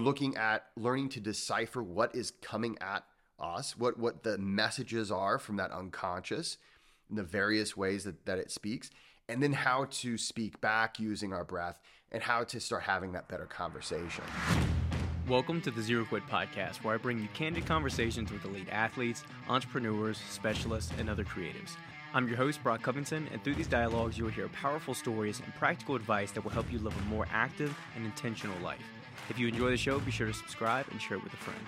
we're looking at learning to decipher what is coming at us, what what the messages are from that unconscious, in the various ways that, that it speaks, and then how to speak back using our breath and how to start having that better conversation. Welcome to the Zero Quit Podcast, where I bring you candid conversations with elite athletes, entrepreneurs, specialists, and other creatives. I'm your host, Brock Covington, and through these dialogues, you will hear powerful stories and practical advice that will help you live a more active and intentional life. If you enjoy the show, be sure to subscribe and share it with a friend.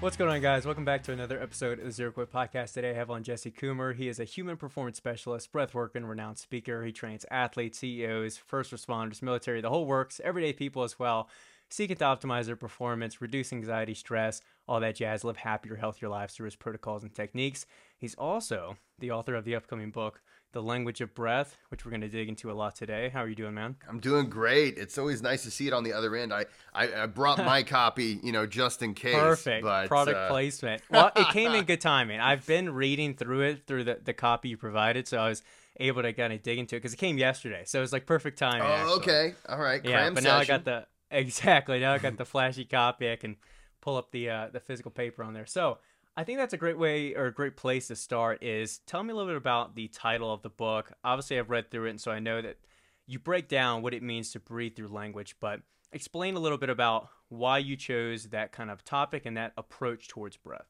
What's going on, guys? Welcome back to another episode of the Zero Quit Podcast. Today, I have on Jesse Coomer. He is a human performance specialist, breathwork, and renowned speaker. He trains athletes, CEOs, first responders, military, the whole works, everyday people as well seeking to optimize their performance, reduce anxiety, stress, all that jazz, live happier, healthier lives through his protocols and techniques. He's also the author of the upcoming book, The Language of Breath, which we're going to dig into a lot today. How are you doing, man? I'm doing great. It's always nice to see it on the other end. I, I, I brought my copy, you know, just in case. Perfect. But, Product uh... placement. Well, it came in good timing. I've been reading through it through the, the copy you provided, so I was able to kind of dig into it because it came yesterday. So it was like perfect timing. Oh, actually. okay. All right. Yeah, Cram but session. now I got the Exactly. Now I got the flashy copy. I can pull up the uh, the physical paper on there. So I think that's a great way or a great place to start. Is tell me a little bit about the title of the book. Obviously, I've read through it, and so I know that you break down what it means to breathe through language. But explain a little bit about why you chose that kind of topic and that approach towards breath.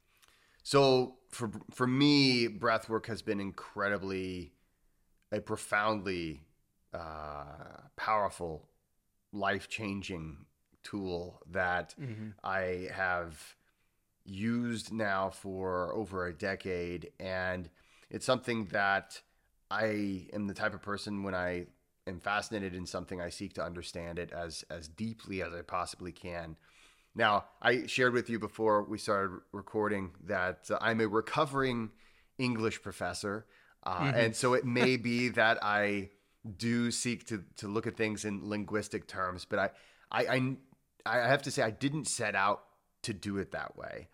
So for for me, breath work has been incredibly, a profoundly uh, powerful life changing tool that mm-hmm. I have used now for over a decade. And it's something that I am the type of person when I am fascinated in something, I seek to understand it as, as deeply as I possibly can. Now, I shared with you before we started recording that I'm a recovering English professor. Uh, mm-hmm. And so it may be that I do seek to to look at things in linguistic terms, but I I I, I have to say I didn't set out to do it that way.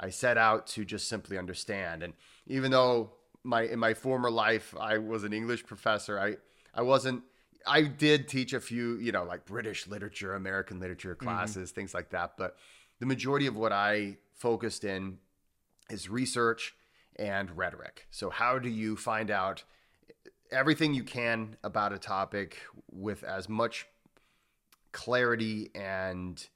I set out to just simply understand. And even though my in my former life I was an English professor, I I wasn't I did teach a few, you know, like British literature, American literature mm-hmm. classes, mm-hmm. things like that, but the majority of what I focused in is research and rhetoric. So how do you find out everything you can about a topic with as much clarity and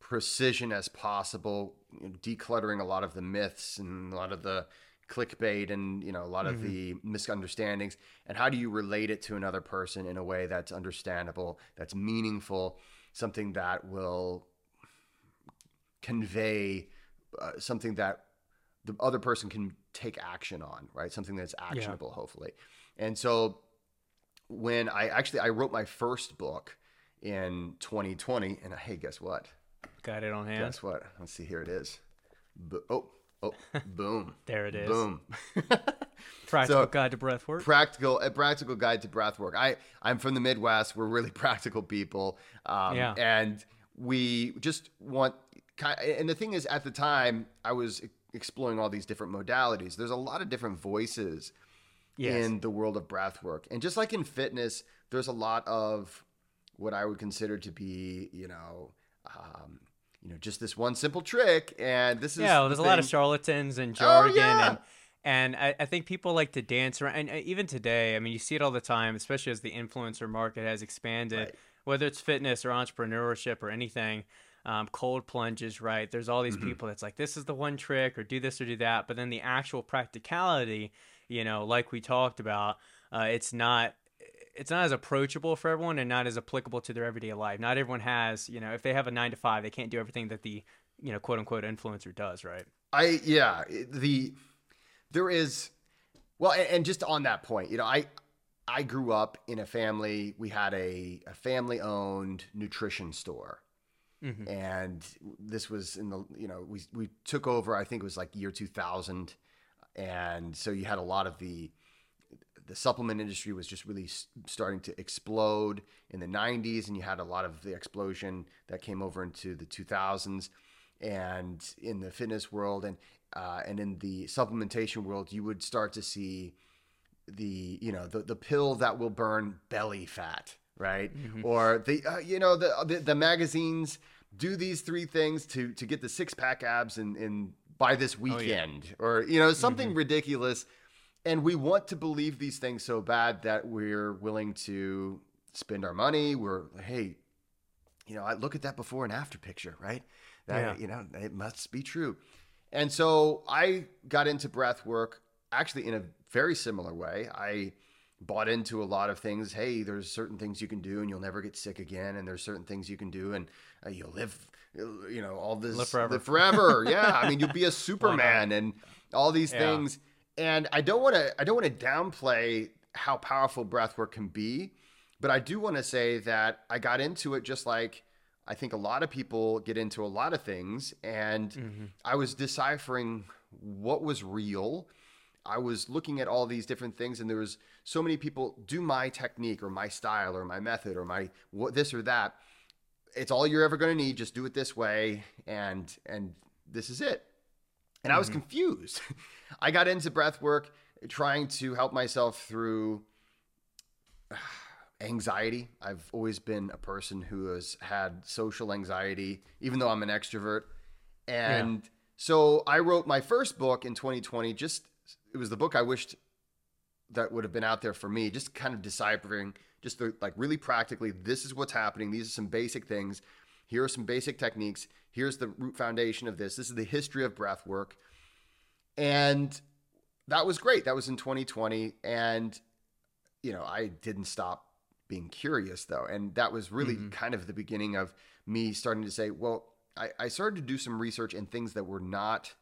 precision as possible, decluttering a lot of the myths and a lot of the clickbait and you know a lot mm-hmm. of the misunderstandings and how do you relate it to another person in a way that's understandable that's meaningful something that will convey uh, something that the other person can take action on right something that's actionable yeah. hopefully and so when I actually I wrote my first book in 2020, and hey, guess what? Got it on hand. Guess what? Let's see. Here it is. Bo- oh, oh, boom. there it is. Boom. practical so, guide to breath work. Practical, a practical guide to breath work. I I'm from the Midwest. We're really practical people. Um, yeah. And we just want. And the thing is, at the time, I was exploring all these different modalities. There's a lot of different voices yes. in the world of breath work. And just like in fitness, there's a lot of what I would consider to be, you know, um, you know, just this one simple trick. And this is yeah. Well, there's a lot of charlatans and oh, jargon oh, yeah. and. And I, I, think people like to dance around, and uh, even today, I mean, you see it all the time, especially as the influencer market has expanded, right. whether it's fitness or entrepreneurship or anything. Um, cold plunges, right? There's all these mm-hmm. people that's like, this is the one trick, or do this or do that. But then the actual practicality you know, like we talked about, uh, it's not it's not as approachable for everyone and not as applicable to their everyday life. Not everyone has, you know, if they have a nine to five, they can't do everything that the, you know, quote unquote influencer does, right? I yeah, the there is well, and, just on that point, you know, I I grew up in a family. We had a, a family owned nutrition store. Mm-hmm. And this was in the, you know, we, we took over, I think it was like year 2000 and so you had a lot of the the supplement industry was just really starting to explode in the 90s and you had a lot of the explosion that came over into the 2000s and in the fitness world and uh, and in the supplementation world you would start to see the you know the, the pill that will burn belly fat right? Or the uh, you know the, the the magazines do these three things to to get the six pack abs in in by this weekend, or you know something ridiculous. And we want to believe these things so bad that we're willing to spend our money. We're hey, you know, I look at that before and after picture, right? That Yeah. you know, it must be true. And so I got into breath work actually in a very similar way. I bought into a lot of things. Hey, there's certain things you can do and you'll never get sick again. And there's certain things you can do and uh, you'll live, you know, all this Live forever. forever. yeah. I mean, you'll be a Superman and all these Yeah. things. And I don't want to, I don't want to downplay how powerful breathwork can be, but I do want to say that I got into it just like I think a lot of people get into a lot of things. And mm-hmm. I was deciphering what was real. I was looking at all these different things, and there was so many people do my technique or my style or my method or my what this or that. It's all you're ever going to need. Just do it this way, and and this is it. And I was mm-hmm. confused. I got into breath work trying to help myself through anxiety. I've always been a person who has had social anxiety, even though I'm an extrovert. And so I wrote my first book in 2020. Just it was the book I wished that would have been out there for me. Just kind of deciphering, just the, like really practically, this is what's happening. These are some basic things. Here are some basic techniques. Here's the root foundation of this. This is the history of breath work. And that was great. That was in 2020. And, you know, I didn't stop being curious though. And that was really mm-hmm. kind of the beginning of me starting to say, well, I, I started to do some research in things that were not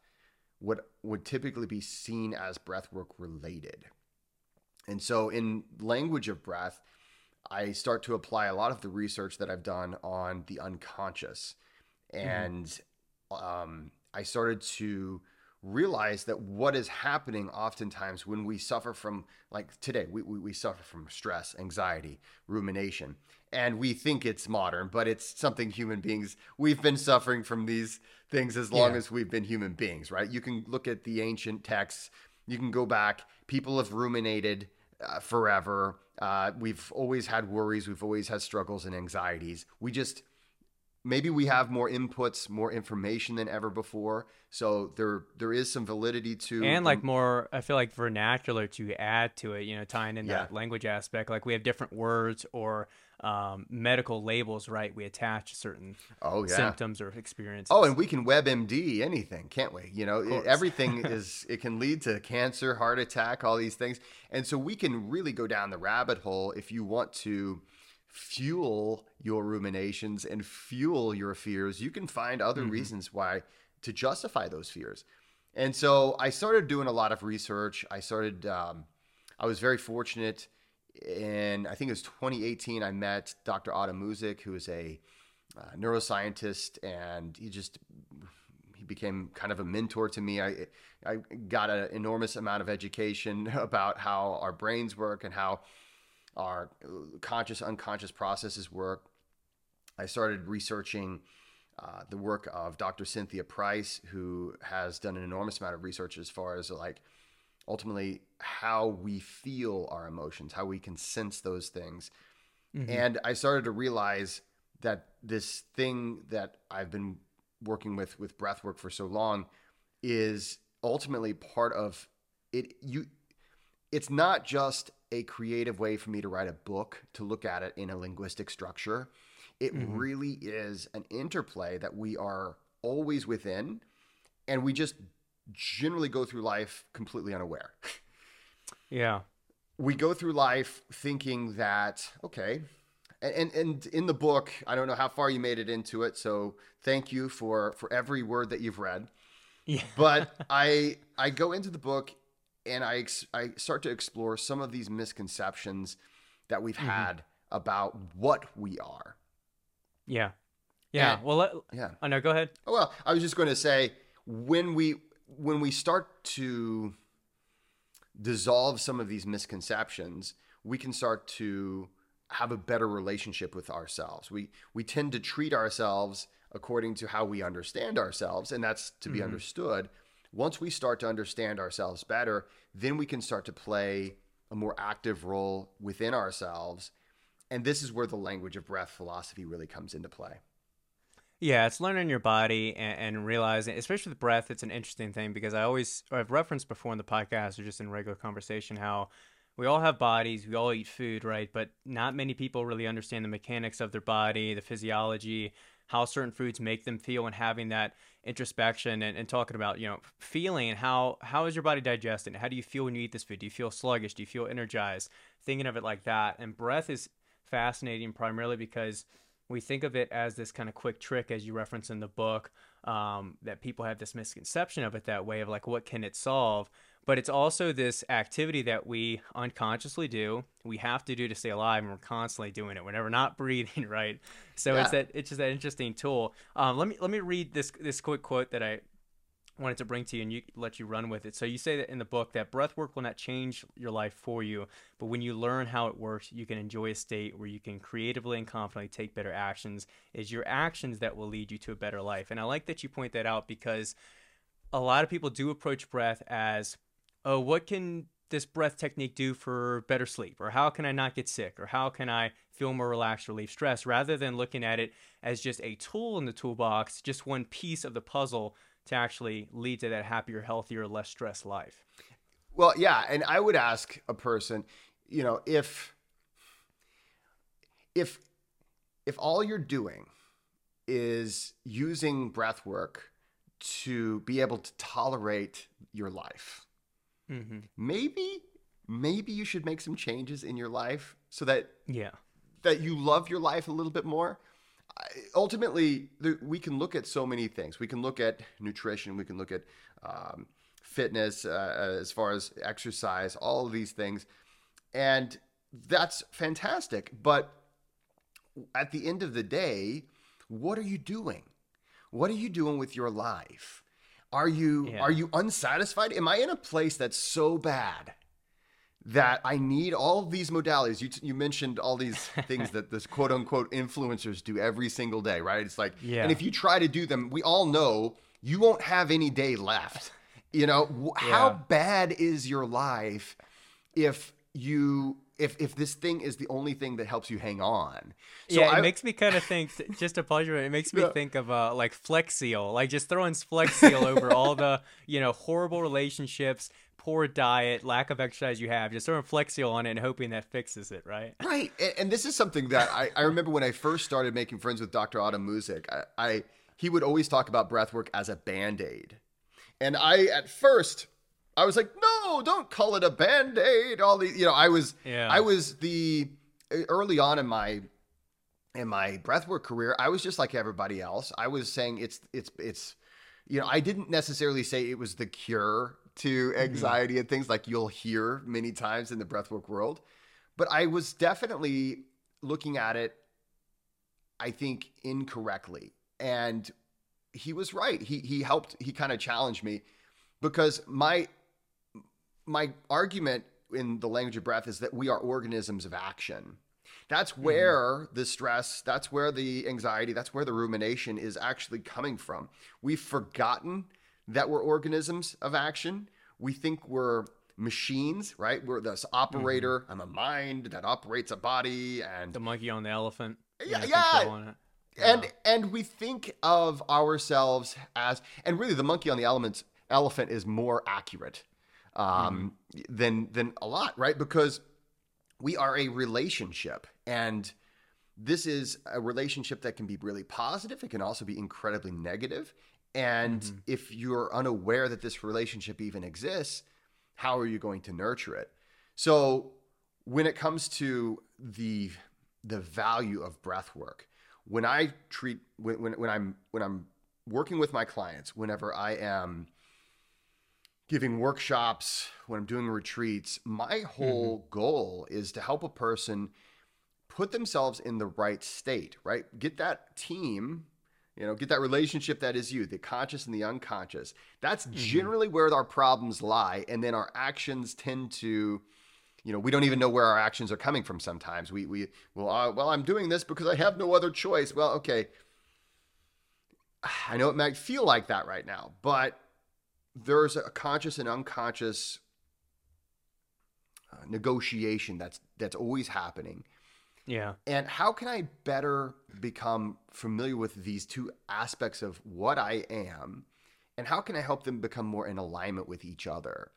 what would typically be seen as breathwork related. And so, in language of breath, I start to apply a lot of the research that I've done on the unconscious. And um, I started to realize that what is happening oftentimes when we suffer from, like today, we, we, we suffer from stress, anxiety, rumination. And we think it's modern, but it's something human beings, we've been suffering from these things as long Yeah. as we've been human beings, right? You can look at the ancient texts, you can go back, people have ruminated uh, forever. Uh, we've always had worries, we've always had struggles and anxieties. We just, maybe we have more inputs, more information than ever before. So there there is some validity to and like more i feel like vernacular to add to it you know tying in Yeah. that language aspect like we have different words or um, medical labels right we attach certain oh yeah. symptoms or experiences Oh, and we can WebMD anything, can't we? You know, it- everything is it can lead to cancer, heart attack, all these things. And so we can really go down the rabbit hole if you want to fuel your ruminations and fuel your fears. You can find other reasons why to justify those fears. And so I started doing a lot of research. I started um, I was very fortunate in I think it was 2018 I met Dr. Otto Muzik who is a uh, neuroscientist, and he just he became kind of a mentor to me. I I got an enormous amount of education about how our brains work and how our conscious unconscious processes work. I started researching uh, the work of Dr. Cynthia Price, who has done an enormous amount of research as far as like ultimately how we feel our emotions, how we can sense those things. Mm-hmm. And I started to realize that this thing that I've been working with with breath work for so long is ultimately part of it. You it's not just a creative way for me to write a book to look at it in a linguistic structure. It mm-hmm. really is an interplay that we are always within and we just generally go through life completely unaware. Yeah. We go through life thinking that okay and, and and in the book i don't know how far you made it into it so thank you for for every word that you've read. Yeah. But i i go into the book and i ex- i start to explore some of these misconceptions that we've mm-hmm. had about what we are. Yeah. Yeah. And- well let, yeah. oh no go ahead. Oh, well, I was just going to say when we when we start to dissolve some of these misconceptions, we can start to have a better relationship with ourselves. We we tend to treat ourselves according to how we understand ourselves, and that's to be mm-hmm. understood. Once we start to understand ourselves better, then we can start to play a more active role within ourselves and this is where the language of breath philosophy really comes into play. Yeah, it's learning your body and, and, realizing, especially with breath, it's an interesting thing because I always, I've referenced before in the podcast or just in regular conversation how we all have bodies, we all eat food, right? But not many people really understand the mechanics of their body, the physiology, how certain foods make them feel, and having that introspection and, and talking about, you know, feeling how how is your body digesting? How do you feel when you eat this food? Do you feel sluggish? Do you feel energized? Thinking of it like that. And breath is fascinating primarily because we think of it as this kind of quick trick, as you reference in the book, um, that people have this misconception of it that way of like, what can it solve? But it's also this activity that we unconsciously do. We have to do to stay alive, and we're constantly doing it. We're never not breathing, right? So yeah. it's that it's just that interesting tool. Um, let me let me read this this quick quote that I wanted to bring to you and you let you run with it. So you say that in the book that breath work will not change your life for you, but when you learn how it works, you can enjoy a state where you can creatively and confidently take better actions. Is your actions that will lead you to a better life. And I like that you point that out because a lot of people do approach breath as, oh, what can this breath technique do for better sleep? Or how can I not get sick? Or how can I feel more relaxed, relieve stress? Rather than looking at it as just a tool in the toolbox, just one piece of the puzzle to actually lead to that happier, healthier, less stressed life. Well, yeah, and I would ask a person, you know, if if if all you're doing is using breath work to be able to tolerate your life, mm-hmm. maybe maybe you should make some changes in your life so that yeah that you love your life a little bit more ultimately, we can look at so many things. We can look at nutrition. We can look at um, fitness, uh, as far as exercise, all of these things, and that's fantastic. But at the end of the day, what are you doing? What are you doing with your life? Are you yeah. are you unsatisfied? Am I in a place that's so bad that I need all of these modalities. You, you mentioned all these things that this quote unquote influencers do every single day, right? It's like, yeah. and if you try to do them, we all know you won't have any day left. You know, yeah. how bad is your life if you if if this thing is the only thing that helps you hang on. So yeah, it I, makes me kind of think. Just to pause you, it makes me yeah. think of uh, like Flex Seal, like just throwing Flex Seal over all the you know horrible relationships, poor diet, lack of exercise you have, just throwing Flex Seal on it and hoping that fixes it, right? Right. And, and this is something that I, I, remember when I first started making friends with Dr. Otto Muzik, I, I he would always talk about breath work as a band-aid. And I at first I was like, no, don't call it a band-aid. All the you know, I was yeah. I was the early on in my in my breathwork career, I was just like everybody else. I was saying it's it's it's you know, I didn't necessarily say it was the cure to mm-hmm. anxiety mm-hmm. and things like you'll hear many times in the breathwork world. But I was definitely looking at it, I think, incorrectly. And he was right. He he helped, he kind of challenged me because my my argument in the language of breath is that we are organisms of action. That's mm-hmm. where mm-hmm. the stress, that's where the anxiety, that's where the rumination is actually coming from. We've forgotten that we're organisms of action. We think we're machines, right? We're this operator. Mm-hmm. I'm a mind that operates a body, and the monkey on the elephant. Yeah, yeah. And yeah. and we think of ourselves as, and really, the monkey on the elements elephant is more accurate um, mm-hmm. than than a lot, right? Because we are a relationship, and this is a relationship that can be really positive. It can also be incredibly negative. And mm-hmm. if you're unaware that this relationship even exists, how are you going to nurture it? So when it comes to the the value of breath work, when I treat when, when, when I'm when I'm working with my clients, whenever I am giving workshops, when I'm doing retreats, my whole mm-hmm. goal is to help a person put themselves in the right state, right? Get that team you know, get that relationship that is you, the conscious and the unconscious. That's mm-hmm. generally where our problems lie. And then our actions tend to, you know, we don't even know where our actions are coming from sometimes. We, we, well, uh, well, I'm doing this because I have no other choice. Well, okay. I know it might feel like that right now, but there's a conscious and unconscious uh, negotiation that's that's always happening Yeah. And how can I better become familiar with these two aspects of what I am? And how can I help them become more in alignment with each other?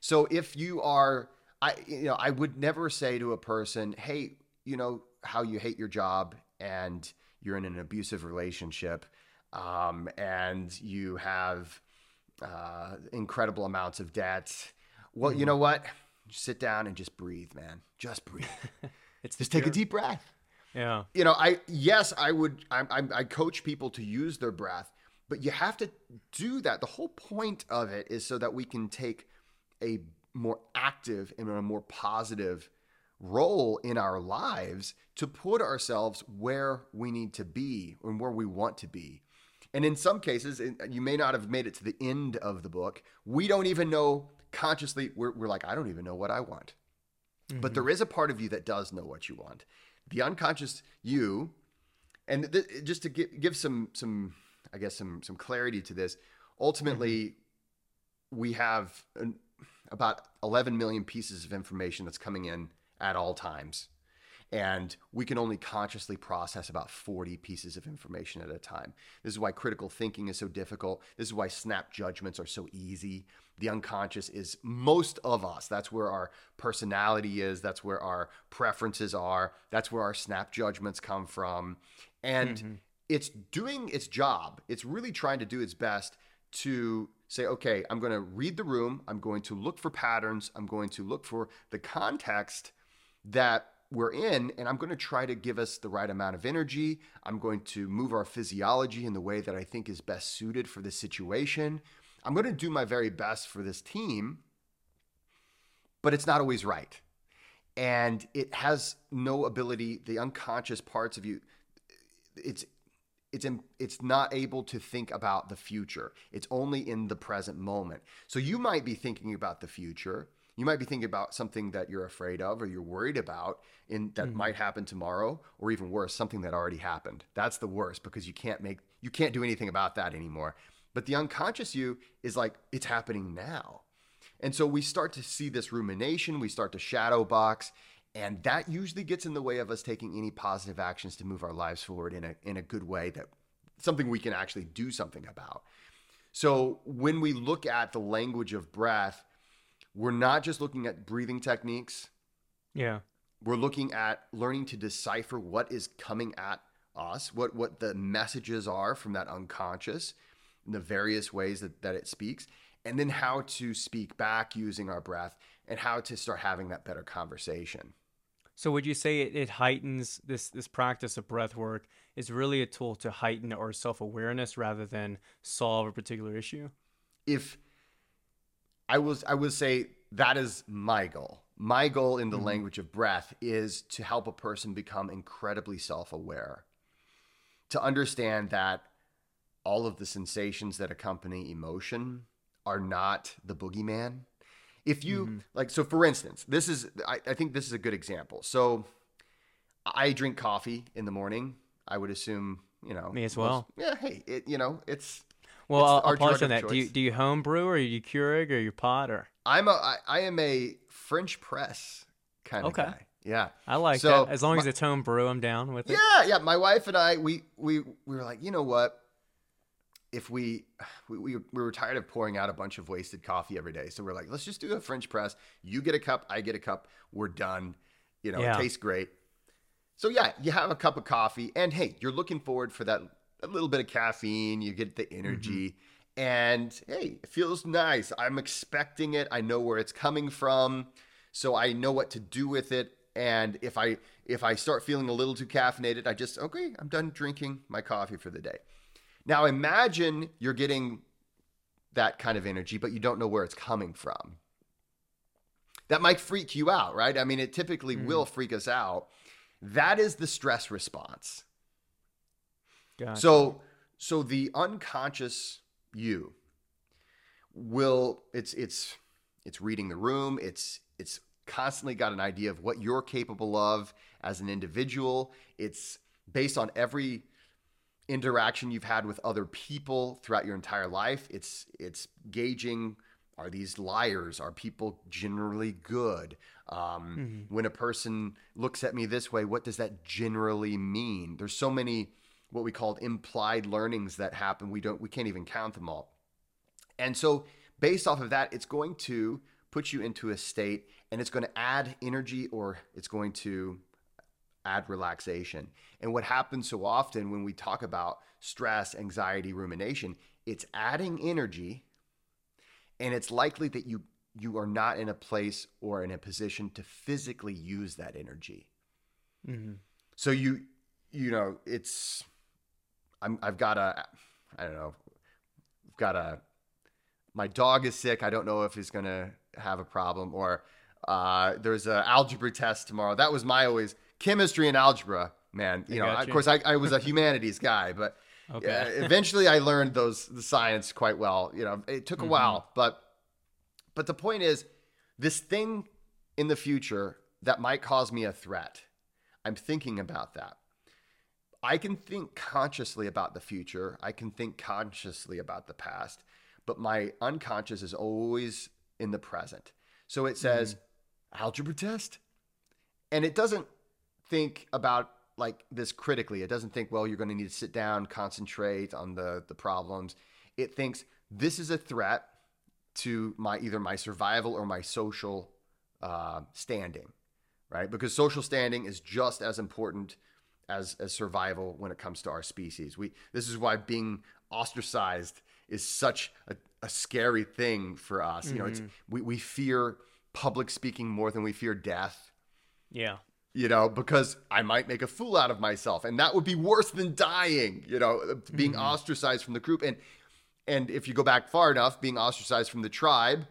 So if you are, I, you know, I would never say to a person, hey, you know, how you hate your job and you're in an abusive relationship um, and you have uh, incredible amounts of debt. Well, you know what? Just Sit down and just breathe, man. Just breathe. It's just take a deep breath Yeah. you know i yes i would I, I, I coach people to use their breath but you have to do that the whole point of it is so that we can take a more active and a more positive role in our lives to put ourselves where we need to be and where we want to be and in some cases you may not have made it to the end of the book we don't even know consciously we're, we're like i don't even know what i want but mm-hmm. there is a part of you that does know what you want. The unconscious you, and th- just to give, give some some I guess some some clarity to this. Ultimately, mm-hmm. we have an, about 11 million pieces of information that's coming in at all times. And we can only consciously process about 40 pieces of information at a time. This is why critical thinking is so difficult. This is why snap judgments are so easy. The unconscious is most of us. That's where our personality is. That's where our preferences are. That's where our snap judgments come from. And mm-hmm. it's doing its job. It's really trying to do its best to say, okay, I'm going to read the room. I'm going to look for patterns. I'm going to look for the context that we're in, and I'm going to try to give us the right amount of energy. I'm going to move our physiology in the way that I think is best suited for this situation. I'm going to do my very best for this team, but it's not always right. And it has no ability, the unconscious parts of you, it's it's in, it's not able to think about the future. It's only in the present moment. So you might be thinking about the future. You might be thinking about something that you're afraid of or you're worried about in that mm-hmm. might happen tomorrow or even worse, something that already happened. That's the worst because you can't make you can't do anything about that anymore. But the unconscious you is like it's happening now. And so we start to see this rumination, we start to shadow box, and that usually gets in the way of us taking any positive actions to move our lives forward in a in a good way that something we can actually do something about. So when we look at the language of breath, we're not just looking at breathing techniques. Yeah. We're looking at learning to decipher what is coming at us, what what the messages are from that unconscious, in the various ways that, that it speaks, and then how to speak back using our breath and how to start having that better conversation. So would you say it, it heightens this this practice of breath work is really a tool to heighten our self awareness rather than solve a particular issue? if I was I would say that is my goal. My goal in the mm-hmm. language of breath is to help a person become incredibly self-aware. To understand that all of the sensations that accompany emotion are not the boogeyman. If you mm-hmm. like so for instance, this is I, I think this is a good example. So I drink coffee in the morning. I would assume, you know. Me as most- well. yeah, hey, it, you know, it's Well, I'll, I'll pause on that. Do you do you home brew or you Keurig or you pot or? I'm a I, I am a French press kind of Okay. guy. Yeah. I like So, that. As long as it's home brew, I'm down with it. Yeah, yeah. My wife and I, we we we were like, you know what? If we we we, we were tired of pouring out a bunch of wasted coffee every day, so we're like, let's just do a French press. You get a cup, I get a cup. We're done. You know, Yeah. it tastes great. So yeah, you have a cup of coffee, and hey, you're looking forward for that a little bit of caffeine. You get the mm-hmm. energy, and hey, it feels nice. I'm expecting it. I know where it's coming from, so I know what to do with it. And if I if I start feeling a little too caffeinated, I just okay, I'm done drinking my coffee for the day. Now imagine you're getting that kind of energy, but you don't know where it's coming from. That might freak you out, right? I mean, it typically will mm-hmm. freak us out. That is the stress response. Gotcha. So so the unconscious you will it's it's it's reading the room, it's it's constantly got an idea of what you're capable of as an individual. It's based on every interaction you've had with other people throughout your entire life. It's it's gauging are these liars? Are people generally good? Um, Mm-hmm. When a person looks at me this way, what does that generally mean? There's so many what we call implied learnings that happen. We don't we can't even count them all. And so based off of that, it's going to put you into a state and it's going to add energy or it's going to add relaxation. And what happens so often when we talk about stress, anxiety, rumination, it's adding energy and it's likely that you you are not in a place or in a position to physically use that energy. Mhm. So you you know, it's I'm I've got a I don't know. I've got a my dog is sick. I don't know if he's going to have a problem or uh, there's a algebra test tomorrow. That was my always chemistry and algebra, man. You I know, got of course I, I was a humanities guy, but Okay. uh, eventually I learned those the science quite well. You know, it took a while, but but the point is this thing in the future that might cause me a threat. I'm thinking about that. I can think consciously about the future. I can think consciously about the past, but my unconscious is always in the present. So it says algebra test, and it doesn't think about like this critically. It doesn't think, well, you're going to need to sit down, concentrate on the the problems. It thinks this is a threat to my either my survival or my social uh, standing, right? Because social standing is just as important as as survival when it comes to our species. We this is why being ostracized is such a, a scary thing for us. You know, it's mm-hmm. we, we fear public speaking more than we fear death Yeah. you know, because I might make a fool out of myself, and that would be worse than dying. You know, uh, being mm-hmm. ostracized from the group, and and if you go back far enough, being ostracized from the tribe,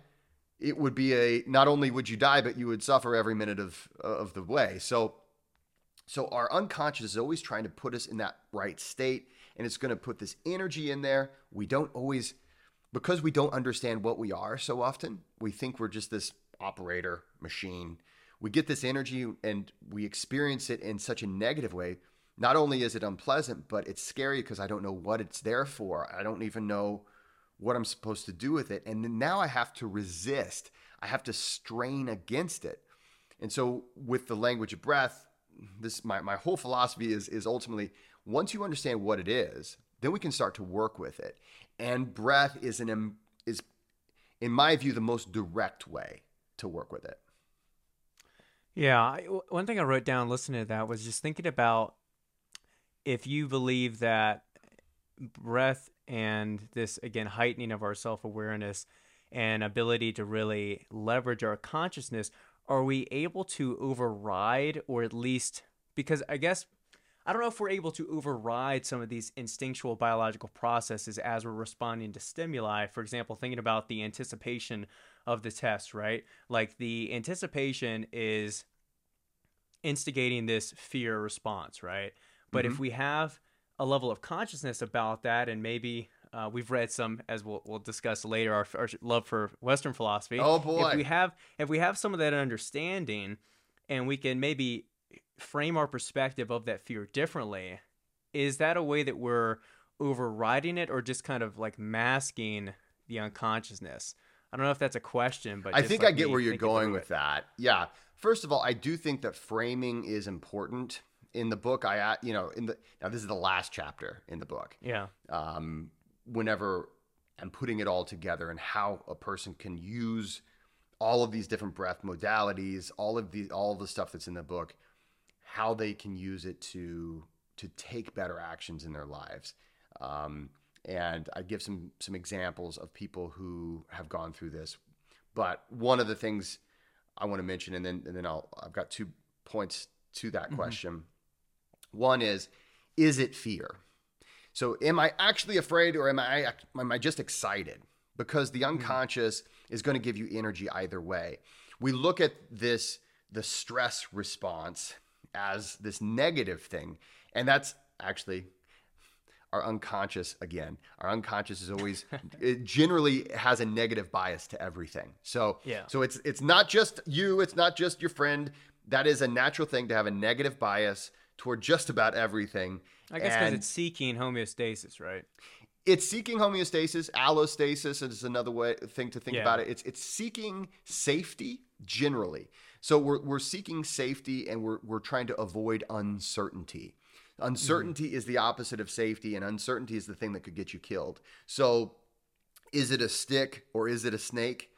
it would be a not only would you die, but you would suffer every minute of of the way. So, so our unconscious is always trying to put us in that right state, and it's going to put this energy in there. We don't always, because we don't understand what we are so often, we think we're just this operator machine. We get this energy and we experience it in such a negative way. Not only is it unpleasant, but it's scary because I don't know what it's there for. I don't even know what I'm supposed to do with it. And now I have to resist. I have to strain against it. And so with the language of breath, this my, my whole philosophy is is ultimately once you understand what it is, then we can start to work with it. And breath is an is in my view the most direct way to work with it. Yeah, one thing I wrote down listening to that was just thinking about if you believe that breath and this again heightening of our self-awareness and ability to really leverage our consciousness are we able to override or at least because I guess I don't know if we're able to override some of these instinctual biological processes as we're responding to stimuli. For example, thinking about the anticipation of the test, right? Like the anticipation is instigating this fear response, right? But if mm-hmm. we have a level of consciousness about that, and maybe uh, we've read some, as we'll, we'll discuss later, our, our love for Western philosophy. Oh, boy. If we have, if we have some of that understanding, and we can maybe frame our perspective of that fear differently, is that a way that we're overriding it, or just kind of like masking the unconsciousness? I don't know if that's a question, but I just think I get where you're going with it. that. Yeah. First of all, I do think that framing is important. In the book, I, you know, in the now this is the last chapter in the book. Yeah. um, whenever I'm putting it all together and how a person can use all of these different breath modalities, all of the all of the stuff that's in the book, how they can use it to to take better actions in their lives. Um, and I give some some examples of people who have gone through this. But one of the things I want to mention, and then and then I'll I've got two points to that question. One is, is it fear? So am I actually afraid or am I am I just excited? Because the hmm. unconscious is going to give you energy either way. We look at this the stress response as this negative thing, and that's actually our unconscious again. Our unconscious is always it generally has a negative bias to everything. So Yeah. so it's it's not just you, it's not just your friend. That is a natural thing to have a negative bias toward just about everything. I guess because it's seeking homeostasis, right? it's seeking homeostasis. Allostasis is another way thing to think Yeah. about it. It's it's seeking safety generally. So we're, we're seeking safety and we're, we're trying to avoid uncertainty. Uncertainty mm-hmm. is the opposite of safety and uncertainty is the thing that could get you killed. So is it a stick or is it a snake?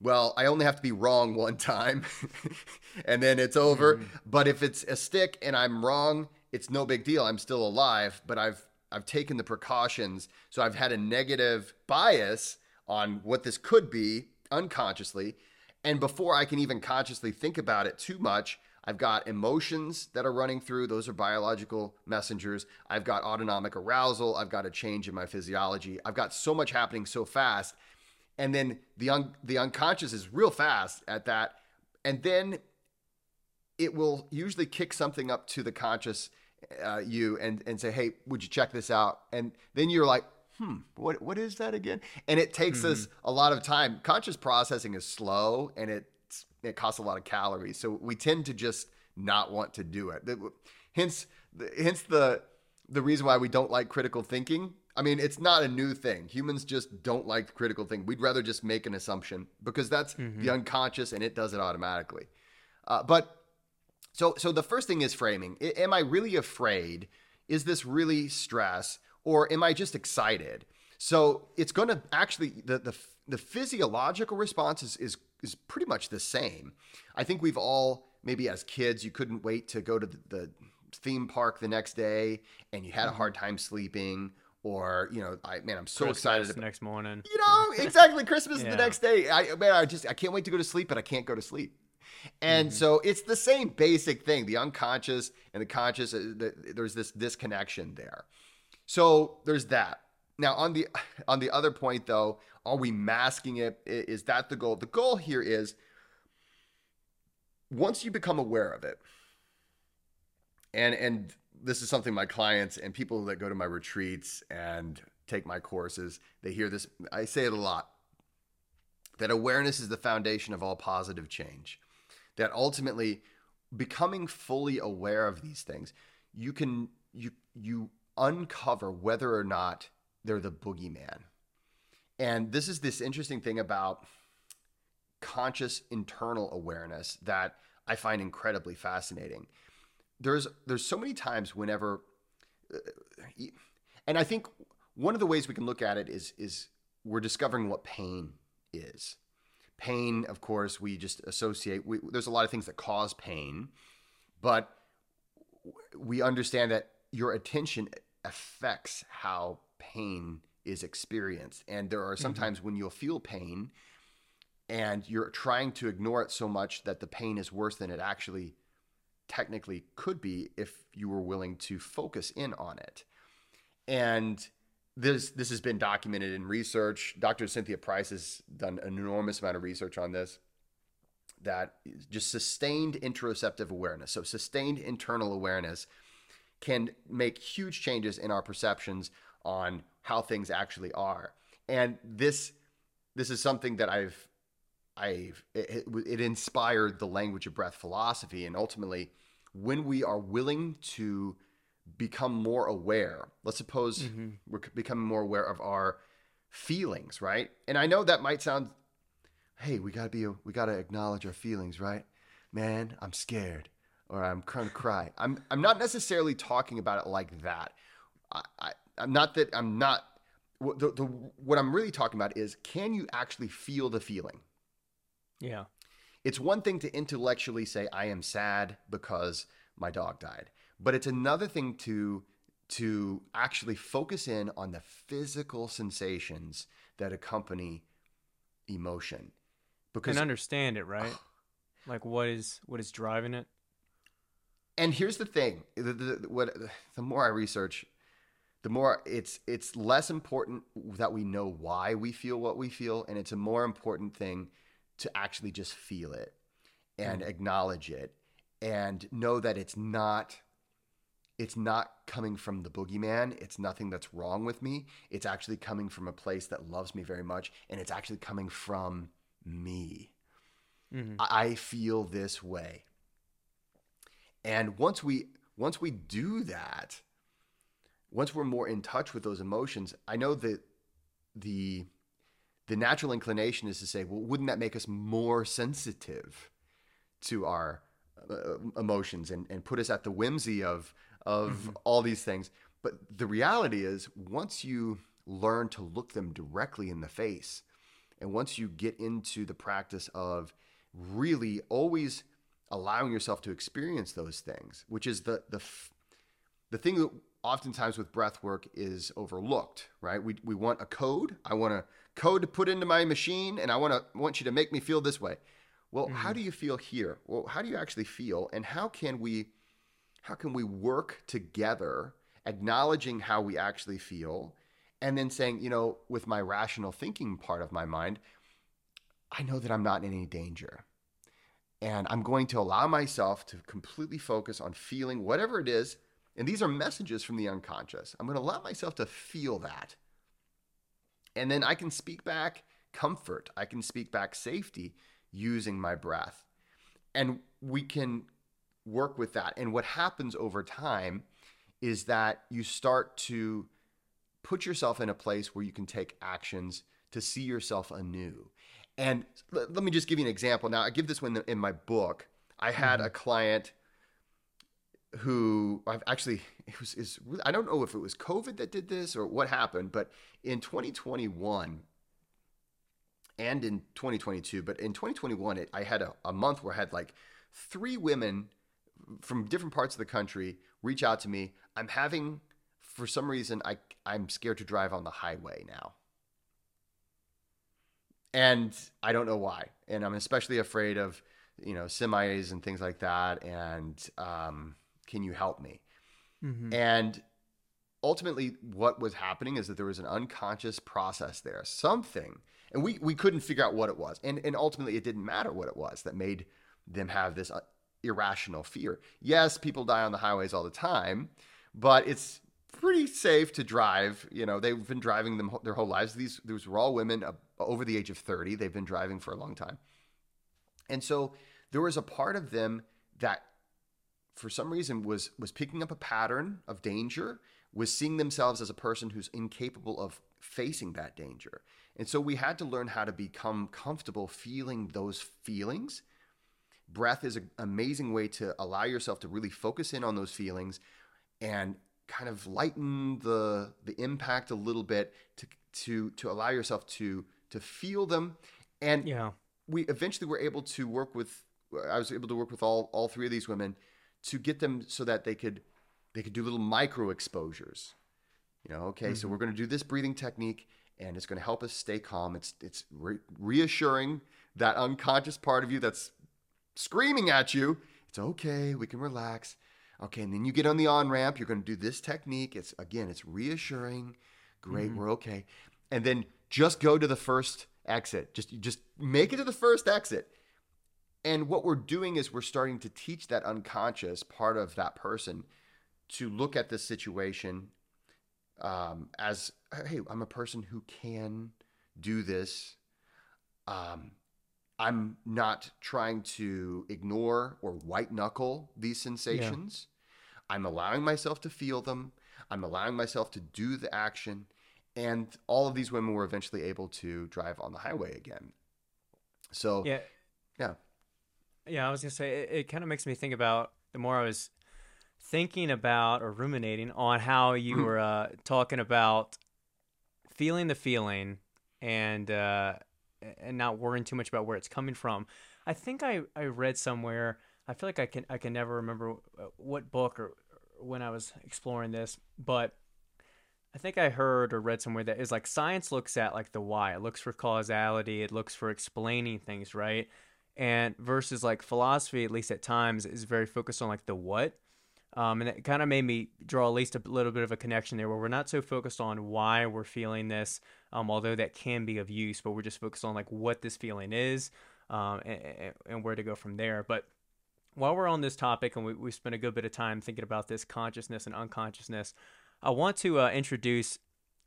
Well, I only have to be wrong one time and then it's over. Mm-hmm. But if it's a stick and I'm wrong, it's no big deal. I'm still alive, but I've I've taken the precautions. So I've had a negative bias on what this could be unconsciously. And before I can even consciously think about it too much, I've got emotions that are running through. Those are biological messengers. I've got autonomic arousal. I've got a change in my physiology. I've got so much happening so fast and then the un- the unconscious is real fast at that and then it will usually kick something up to the conscious uh, you and and say hey would you check this out? And then you're like hmm what what is that again? And it takes us a lot of time. Conscious processing is slow and it it costs a lot of calories. So we tend to just not want to do it. Hence the, hence the the reason why we don't like critical thinking. I mean, it's not a new thing. Humans just don't like critical thinking. We'd rather just make an assumption because that's the unconscious and it does it automatically. Uh, but so, so the first thing is framing. I- am I really afraid? Is this really stress, or am I just excited? So it's going to actually the the the physiological response is is is pretty much the same. I think we've all maybe as kids you couldn't wait to go to the, the theme park the next day, and you had a hard mm-hmm. time sleeping, or you know, I man, I'm so Christmas excited about next morning. you know exactly christmas is Yeah. the next day i man i just i can't wait to go to sleep but i can't go to sleep and so it's the same basic thing the unconscious and the conscious uh, there's this disconnection there. So there's that. Now on the on the other point though are we masking it? Is that the goal? The goal here is once you become aware of it and and this is something my clients and people that go to my retreats and take my courses they hear this i say it a lot that awareness is the foundation of all positive change that ultimately becoming fully aware of these things you can you you uncover whether or not they're the boogeyman. And this is this interesting thing about conscious internal awareness that i find incredibly fascinating. There's there's so many times whenever uh, and i think one of the ways we can look at it is is we're discovering what pain is pain of course we just associate we, there's a lot of things that cause pain but we understand that your attention affects how pain is experienced and there are mm-hmm. sometimes when you'll feel pain and you're trying to ignore it so much that the pain is worse than it actually technically could be if you were willing to focus in on it. And this this has been documented in research. Dr. Cynthia Price has done an enormous amount of research on this. That just sustained interoceptive awareness, so sustained internal awareness, can make huge changes in our perceptions on how things actually are. And this this is something that I've I've it, it, it inspired the language of breath philosophy, and ultimately, when we are willing to become more aware, let's suppose mm-hmm. we're becoming more aware of our feelings, right? And I know that might sound, hey, we gotta be, we gotta acknowledge our feelings, right? Man, I'm scared, or I'm to cry. I'm, I'm not necessarily talking about it like that. I, I, I'm not that I'm not. What, the, the, what I'm really talking about is, can you actually feel the feeling? Yeah. It's one thing to intellectually say I am sad because my dog died, but it's another thing to to actually focus in on the physical sensations that accompany emotion. Because and understand it, right? like what is what is driving it? and here's the thing the, the, what the more i research the more it's it's less important that we know why we feel what we feel and it's a more important thing to actually just feel it and mm. acknowledge it and know that it's not it's not coming from the boogeyman it's nothing that's wrong with me it's actually coming from a place that loves me very much and it's actually coming from me Mhm. I I feel this way. And once we once we do that, once we're more in touch with those emotions, I know that the the natural inclination is to say, well, wouldn't that make us more sensitive to our uh, emotions and, and put us at the whimsy of of mm-hmm. all these things? But the reality is, once you learn to look them directly in the face, and once you get into the practice of really always allowing yourself to experience those things, which is the the the thing that oftentimes with breath work is overlooked, right? We, we want a code. I want a code to put into my machine and I want to want you to make me feel this way. Well, mm-hmm. how do you feel here? Well, how do you actually feel and how can we how can we work together acknowledging how we actually feel and then saying, you know, with my rational thinking part of my mind, I know that I'm not in any danger. And I'm going to allow myself to completely focus on feeling whatever it is. And these are messages from the unconscious. I'm going to allow myself to feel that. And then I can speak back comfort, I can speak back safety using my breath. And we can work with that. And what happens over time is that you start to put yourself in a place where you can take actions to see yourself anew. And let, let me just give you an example. Now, I give this one in my book. I had mm-hmm. a client who I've actually it was is I don't know if it was COVID that did this or what happened, but in 2021 and in 2022, but in 2021 it, I had a, a month where I had like three women from different parts of the country reach out to me. I'm having for some reason I I'm scared to drive on the highway now. And I don't know why. And I'm especially afraid of, you know, semis and things like that. And um, can you help me? Mm-hmm. And ultimately, what was happening is that there was an unconscious process there, something, and we, we couldn't figure out what it was. And, and ultimately, it didn't matter what it was that made them have this uh, irrational fear. Yes, people die on the highways all the time, but it's pretty safe to drive. You know, they've been driving them their whole lives. These these were all women over the age of 30. They've been driving for a long time. And so there was a part of them that for some reason was was picking up a pattern of danger, was seeing themselves as a person who's incapable of facing that danger. And so we had to learn how to become comfortable feeling those feelings. Breath is an amazing way to allow yourself to really focus in on those feelings and kind of lighten the the impact a little bit to to to allow yourself to to feel them. And yeah. we eventually were able to work with I was able to work with all all three of these women to get them so that they could they could do little micro exposures. You know okay mm-hmm. so we're going to do this breathing technique and it's going to help us stay calm. It's it's re- reassuring that unconscious part of you that's screaming at you it's okay we can relax Okay, and then you get on the on ramp. You're going to do this technique. It's again, it's reassuring. Great, mm-hmm. we're okay. And then just go to the first exit. Just just make it to the first exit. And what we're doing is we're starting to teach that unconscious part of that person to look at this situation um, as, hey, I'm a person who can do this. Um, I'm not trying to ignore or white knuckle these sensations. Yeah. I'm allowing myself to feel them. I'm allowing myself to do the action. And all of these women were eventually able to drive on the highway again. So, yeah. Yeah. Yeah, I was going to say, it, it kind of makes me think about the more I was thinking about or ruminating on how you mm-hmm. were uh, talking about feeling the feeling and, uh, and not worrying too much about where it's coming from. I think I, I read somewhere. I feel like I can I can never remember uh, what book or, when I was exploring this, but I think I heard or read somewhere that is like science looks at like the why. It looks for causality. It looks for explaining things, right? And versus like philosophy, at least at times, is very focused on like the what. Um, and it kind of made me draw at least a little bit of a connection there where we're not so focused on why we're feeling this, um, although that can be of use, but we're just focused on like what this feeling is um, and, and, where to go from there. But while we're on this topic and we, we spent a good bit of time thinking about this consciousness and unconsciousness, I want to uh, introduce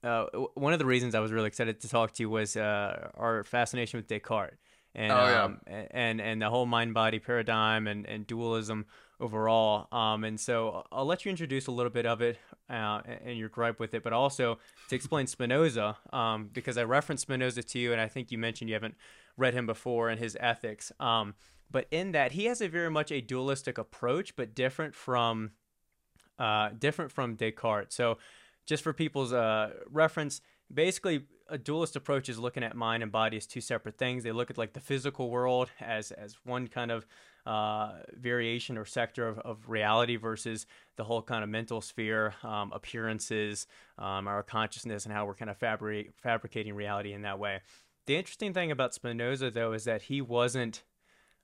uh, one of the reasons I was really excited to talk to you was uh, our fascination with Descartes and, oh, yeah. um, and and the whole mind body paradigm and, and dualism overall. Um, and so I'll let you introduce a little bit of it uh, and your gripe with it, but also to explain Spinoza, um, because I referenced Spinoza to you, and I think you mentioned you haven't read him before and his ethics. Um, but in that, he has a very much a dualistic approach, but different from uh, different from Descartes. So, just for people's uh, reference, basically a dualist approach is looking at mind and body as two separate things. They look at like the physical world as as one kind of uh, variation or sector of, of reality versus the whole kind of mental sphere, um, appearances, um, our consciousness, and how we're kind of fabric- fabricating reality in that way. The interesting thing about Spinoza, though, is that he wasn't.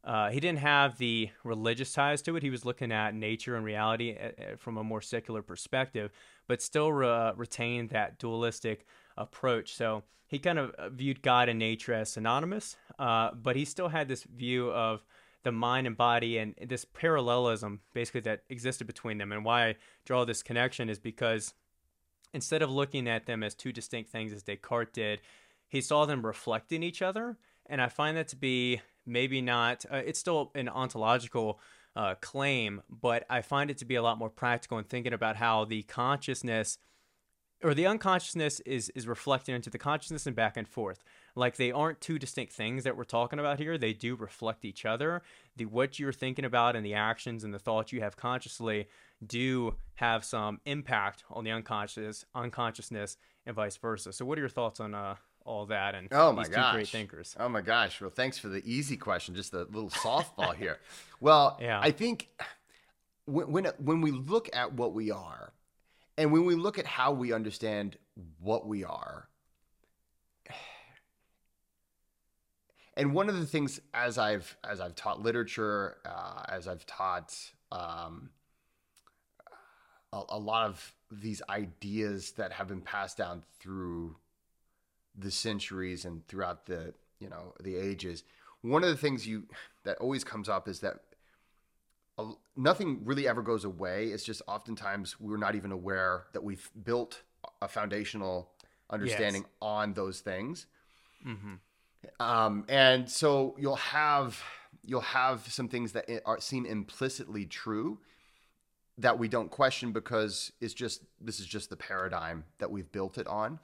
Uh, he didn't have the religious ties to it. He was looking at nature and reality uh, uh, from a more secular perspective, but still re- retained that dualistic approach. So he kind of uh, viewed God and nature as synonymous, uh, but he still had this view of the mind and body and this parallelism basically that existed between them. And why I draw this connection is because instead of looking at them as two distinct things as Descartes did, he saw them reflecting each other. And I find that to be maybe not, uh, it's still an ontological uh, claim, but I find it to be a lot more practical in thinking about how the consciousness or the unconsciousness is is reflected into the consciousness and back and forth like they aren't two distinct things that we're talking about here they do reflect each other the what you're thinking about and the actions and the thoughts you have consciously do have some impact on the unconscious unconsciousness and vice versa so what are your thoughts on uh all that and oh my these gosh. two great thinkers Oh my gosh. Well, thanks for the easy question, just a little softball here. Well, Yeah. I think when, when when we look at what we are, and when we look at how we understand what we are, and one of the things as I've as I've taught literature, uh, as I've taught um, a, a lot of these ideas that have been passed down through the centuries and throughout the you know the ages one of the things you that always comes up is that a, nothing really ever goes away. It's just oftentimes we're not even aware that we've built a foundational understanding on those things. Mm-hmm. Um, and so you'll have you'll have some things that are, seem implicitly true that we don't question because it's just this is just the paradigm that we've built it on.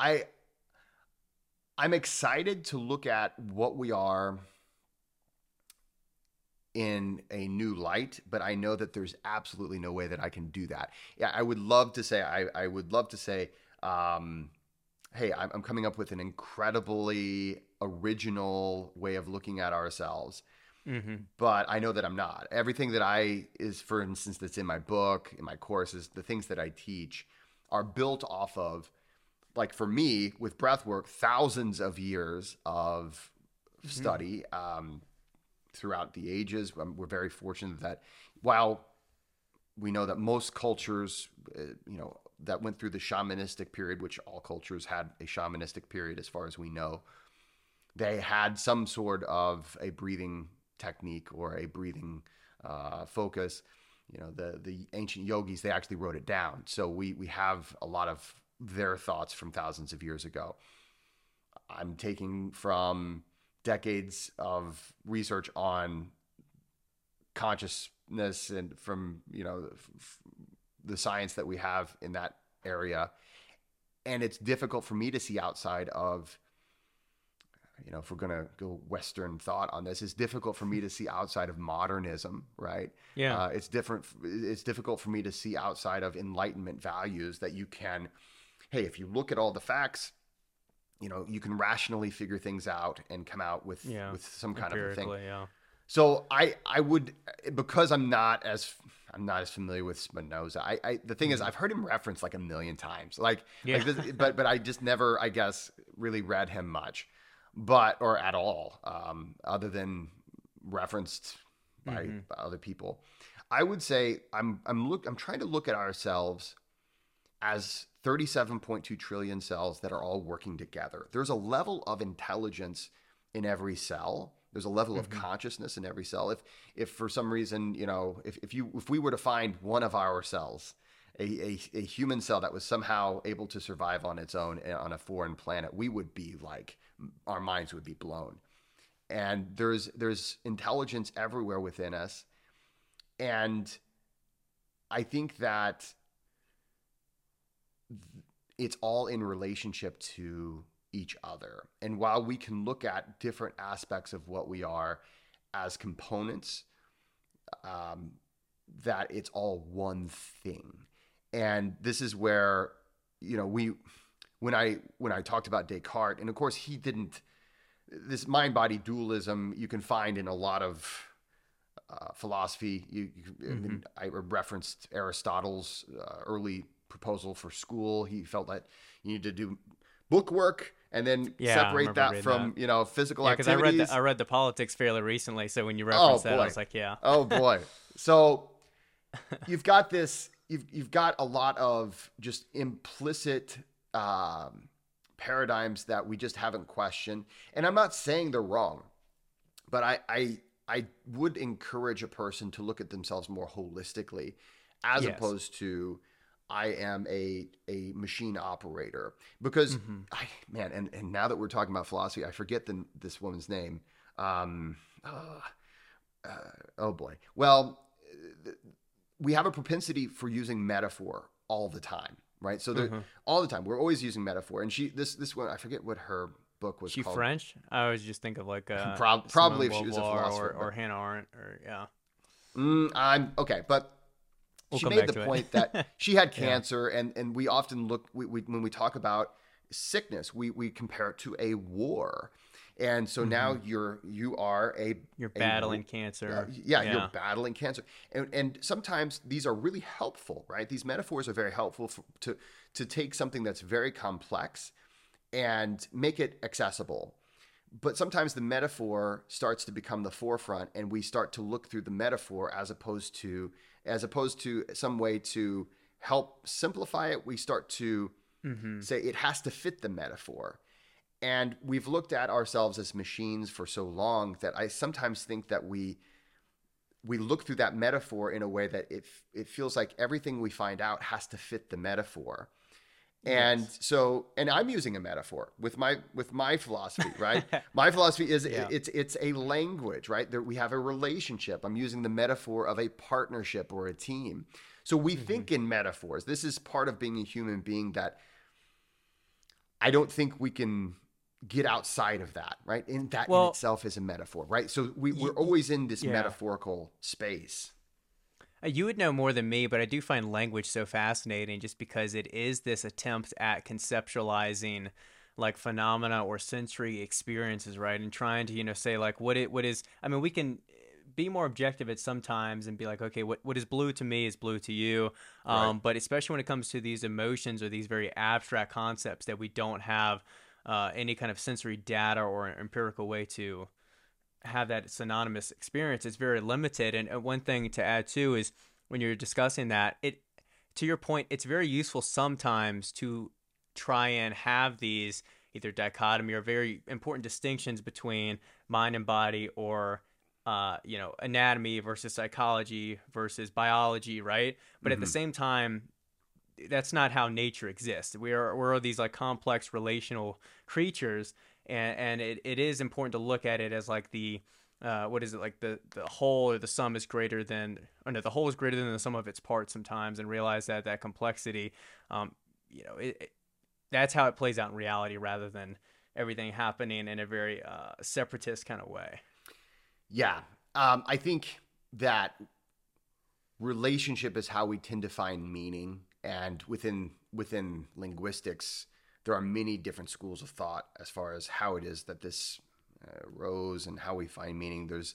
I I'm excited to look at what we are in a new light, but I know that there's absolutely no way that I can do that. Yeah, I would love to say I, I would love to say, um, hey, I'm, I'm coming up with an incredibly original way of looking at ourselves Mm-hmm. but I know that I'm not. Everything that I is, for instance, that's in my book, in my courses, the things that I teach are built off of, like for me with breathwork, thousands of years of study um, throughout the ages. We're very fortunate that while we know that most cultures, uh, you know, that went through the shamanistic period, which all cultures had a shamanistic period as far as we know, they had some sort of a breathing technique or a breathing uh, focus. You know, the the ancient yogis they actually wrote it down, so we we have a lot of their thoughts from thousands of years ago. I'm taking from decades of research on consciousness and from you know the science that we have in that area and it's difficult for me to see outside of you know if we're going to go western thought on this it's difficult for me to see outside of modernism right Yeah. uh, it's different it's difficult for me to see outside of enlightenment values that you can hey if you look at all the facts you know you can rationally figure things out and come out with Yeah. with some kind of a thing yeah. so I I would because I'm not as I'm not as familiar with Spinoza. I, I the thing is I've heard him referenced like a million times. Like, Mm-hmm. Yeah. like this, but but I just never I guess really read him much, but or at all, um, other than referenced by, Mm-hmm. by other people. I would say I'm I'm look I'm trying to look at ourselves as 37.2 trillion cells that are all working together. There's a level of intelligence in every cell. There's a level of consciousness in every cell. If if for some reason, you know, if, if you if we were to find one of our cells, a, a, a human cell that was somehow able to survive on its own uh, on a foreign planet, we would be like our minds would be blown. And there's there's intelligence everywhere within us and I think that it's all in relationship to each other. And while we can look at different aspects of what we are as components, um, that it's all one thing. And this is where, you know, we when I when I talked about Descartes, and of course he didn't this mind body dualism you can find in a lot of uh, philosophy. You, you mm-hmm. I referenced Aristotle's uh, early proposal for school. He felt that you need to do book work and then yeah, separate that from that. you know physical yeah, activities. I read the, I read the politics fairly recently, so when you referenced oh, that, I was like, yeah. Oh boy. So you've got this. You've you've got a lot of just implicit. Um, paradigms that we just haven't questioned. And I'm not saying they're wrong, but I, I, I would encourage a person to look at themselves more holistically as yes. opposed to I am a a machine operator because mm-hmm. I man and, and now that we're talking about philosophy I forget the, this woman's name um, uh, uh, oh boy well we have a propensity for using metaphor all the time right? So mm-hmm. all the time. We're always using metaphor. And she this this one I forget what her book was she called. French? I always just think of like uh, Pro- probably if she was a philosopher or, or Hannah Arendt or yeah. Mm, I'm okay, but we'll she made the point that she had cancer, yeah. and and we often look we, we, when we talk about sickness, we we compare it to a war. And so mm-hmm. now you're you are a you're battling a, cancer. Uh, yeah, yeah, you're battling cancer, and and sometimes these are really helpful, right? These metaphors are very helpful for, to to take something that's very complex and make it accessible. But sometimes the metaphor starts to become the forefront, and we start to look through the metaphor as opposed to as opposed to some way to help simplify it. We start to mm-hmm. say it has to fit the metaphor and we've looked at ourselves as machines for so long that I sometimes think that we we look through that metaphor in a way that it it feels like everything we find out has to fit the metaphor. And yes. so and I'm using a metaphor with my with my philosophy, right? my philosophy is yeah. it's it's a language, right? There we have a relationship. I'm using the metaphor of a partnership or a team. So we mm-hmm. think in metaphors. This is part of being a human being that I don't think we can get outside of that, right? And that well, in itself is a metaphor, right? So we, we're always in this yeah. metaphorical space. Uh, you would know more than me, but I do find language so fascinating just because it is this attempt at conceptualizing like phenomena or sensory experiences, right? And trying to, you know, say like what it what is I mean, we can be more objective at sometimes and be like, okay, what, what is blue to me is blue to you. Um, right. But especially when it comes to these emotions or these very abstract concepts that we don't have uh, any kind of sensory data or empirical way to have that synonymous experience it's very limited and one thing to add too is when you're discussing that it to your point it's very useful sometimes to try and have these either dichotomy or very important distinctions between mind and body or uh, you know anatomy versus psychology versus biology right but mm-hmm. at the mm-hmm. same time that's not how nature exists. We are we're these like complex relational creatures, and and it, it is important to look at it as like the uh, what is it like the the whole or the sum is greater than or no the whole is greater than the sum of its parts sometimes, and realize that that complexity, um, you know, it, it, that's how it plays out in reality rather than everything happening in a very uh, separatist kind of way. Yeah, um, I think that relationship is how we tend to find meaning and within within linguistics there are many different schools of thought as far as how it is that this uh, rose and how we find meaning there's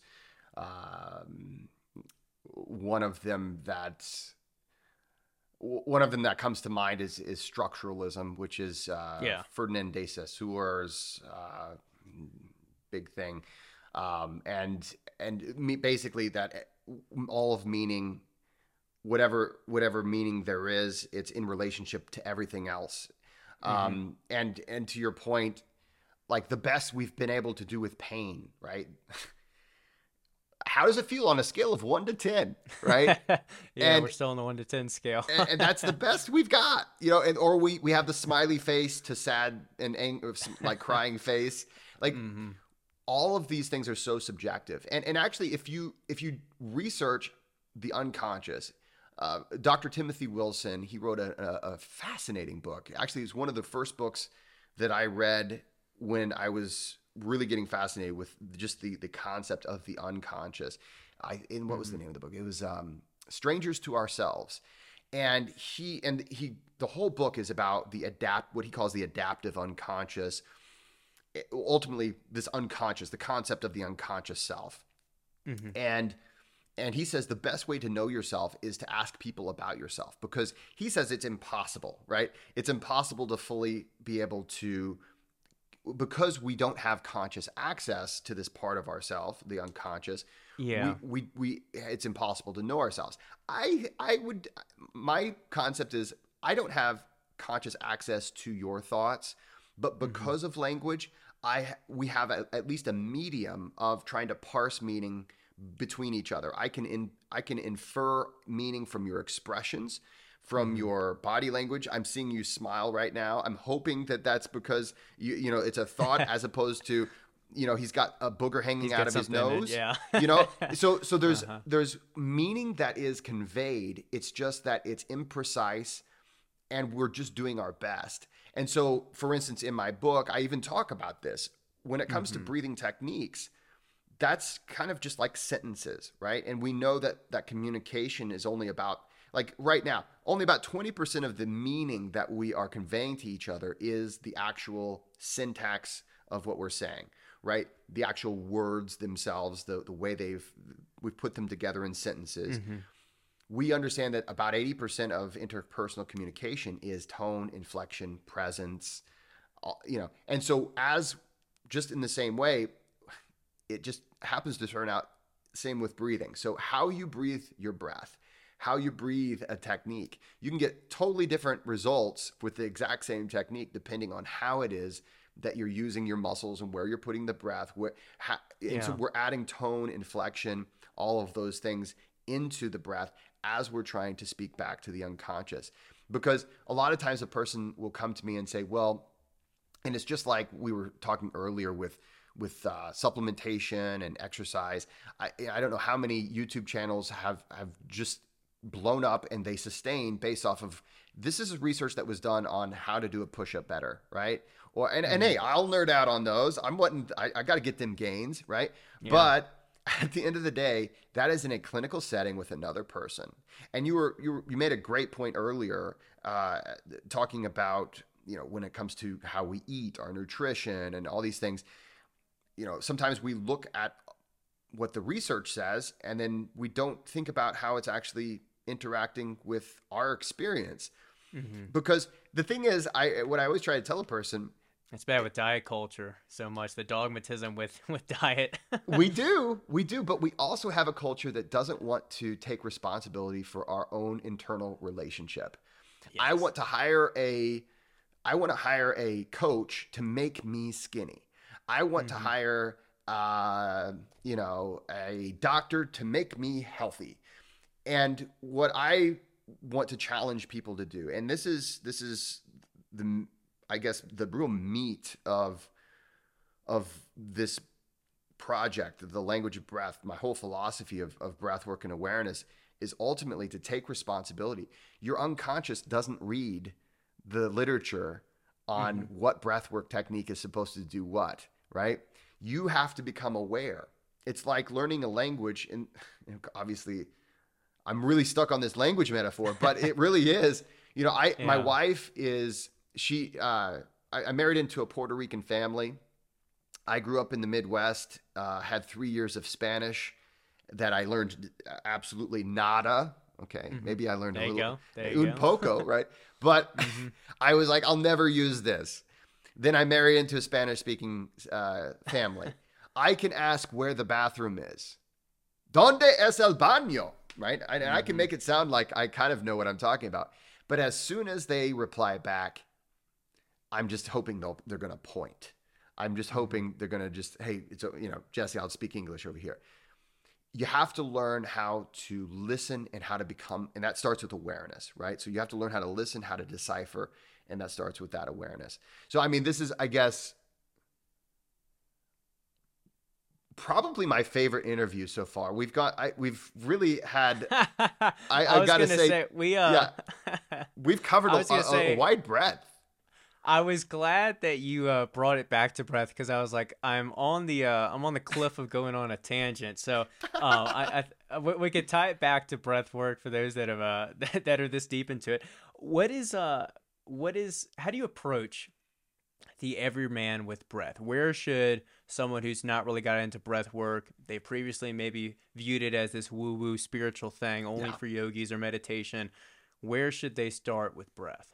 um, one of them that one of them that comes to mind is is structuralism, which is uh, yeah. Ferdinand de Saussure's uh, big thing, um, and and basically that all of meaning whatever whatever meaning there is, it's in relationship to everything else. Mm-hmm. Um, and and to your point, like the best we've been able to do with pain, right? How does it feel on a scale of one to ten, right? yeah, and, we're still on the one to ten scale, and, and, that's the best we've got, you know. And or we we have the smiley face to sad and ang- like crying face, like. Mm-hmm. All of these things are so subjective, and and actually, if you if you research the unconscious. Uh, Dr. Timothy Wilson, he wrote a, a, a fascinating book. Actually, it's one of the first books that I read when I was really getting fascinated with just the the concept of the unconscious. I in what was the name of the book? It was um, Strangers to Ourselves, and he and he the whole book is about the adapt what he calls the adaptive unconscious. Ultimately, this unconscious, the concept of the unconscious self, and and he says the best way to know yourself is to ask people about yourself because he says it's impossible, right? It's impossible to fully be able to because we don't have conscious access to this part of ourself, the unconscious. Yeah. We, we we it's impossible to know ourselves. I I would my concept is I don't have conscious access to your thoughts, but mm-hmm. because of language, I we have a, at least a medium of trying to parse meaning between each other. I can in I can infer meaning from your expressions, from mm-hmm. your body language. I'm seeing you smile right now. I'm hoping that that's because you you know it's a thought as opposed to you know he's got a booger hanging He's out of his in- nose. yeah. you know, so so there's uh-huh. there's meaning that is conveyed. It's just that it's imprecise and we're just doing our best. And so, for instance, in my book, I even talk about this. When it comes to mm-hmm. breathing techniques, that's kind of just like sentences, right? And we know that that communication is only about like right now, only about 20% of the meaning that we are conveying to each other is the actual syntax of what we're saying, right? The actual words themselves, the the way they've we've put them together in sentences mm-hmm. we understand that about 80% of interpersonal communication is tone, inflection, presence, you know. And so as just in the same way, it just happens to turn out same with breathing. So how you breathe your breath, how you breathe a technique, you can get totally different results with the exact same technique depending on how it is that you're using your muscles and where you're putting the breath. Where, ha, and so we're adding tone, inflection, all of those things into the breath as we're trying to speak back to the unconscious. Because a lot of times a person will come to me and say, well, and it's just like we were talking earlier with with uh, supplementation and exercise. I I don't know how many YouTube channels have have just blown up and they sustain based off of this is research that was done on how to do a push up better, right? Or and, and hey, I'll nerd out on those. I'm wanting I, I got to get them gains, right? But at the end of the day, that is in a clinical setting with another person. And you were you were, you made a great point earlier, uh, talking about you know when it comes to how we eat, our nutrition, and all these things. You know, sometimes we look at what the research says, and then we don't think about how it's actually interacting with our experience. Mm-hmm. Because the thing is, I what I always try to tell a person, It's bad with diet culture so much, the dogmatism with with diet. we do we do but we also have a culture that doesn't want to take responsibility for our own internal relationship i want to hire a i want to hire a coach to make me skinny i want to hire uh you know a doctor to make me healthy. And what i want to challenge people to do and this is this is the i guess the real meat of of this project, the language of breath, my whole philosophy of, of breath work and awareness is ultimately to take responsibility. Your unconscious doesn't read the literature on what breath work technique is supposed to do what, right? You have to become aware. It's like learning a language, and obviously, I'm really stuck on this language metaphor, but it really is. You know, I my wife is she. Uh, I, I married into a Puerto Rican family. I grew up in the Midwest, uh, had three years of Spanish that I learned absolutely nada. Okay, maybe I learned Mm-hmm. There a little go. There you un go. Mm-hmm. poco, right? But I was like, I'll never use this. Then I marry into a Spanish speaking uh, family. I can ask where the bathroom is. Donde es el baño? Right? And I Mm-hmm. can make it sound like I kind of know what I'm talking about. But as soon as they reply back, I'm just hoping they'll they're gonna point. I'm just hoping they're gonna just hey, it's you know Jesse, I'll speak English over here. You have to learn how to listen and how to become, and that starts with awareness, right? So you have to learn how to listen, how to decipher, and that starts with that awareness. So I mean, this is I guess probably my favorite interview so far. We've got, I, we've really had. I, I, I gotta gonna say, we uh, we've covered a, a- a say- wide breadth. I was glad that you uh, brought it back to breath because I was like, I'm on the uh, I'm on the cliff of going on a tangent. So uh, I, I we, we could tie it back to breath work for those that have uh, that, that are this deep into it. What is uh what is how do you approach the everyman with breath? Where should someone who's not really got into breath work, they previously maybe viewed it as this woo woo spiritual thing only Yeah. for yogis or meditation, where should they start with breath?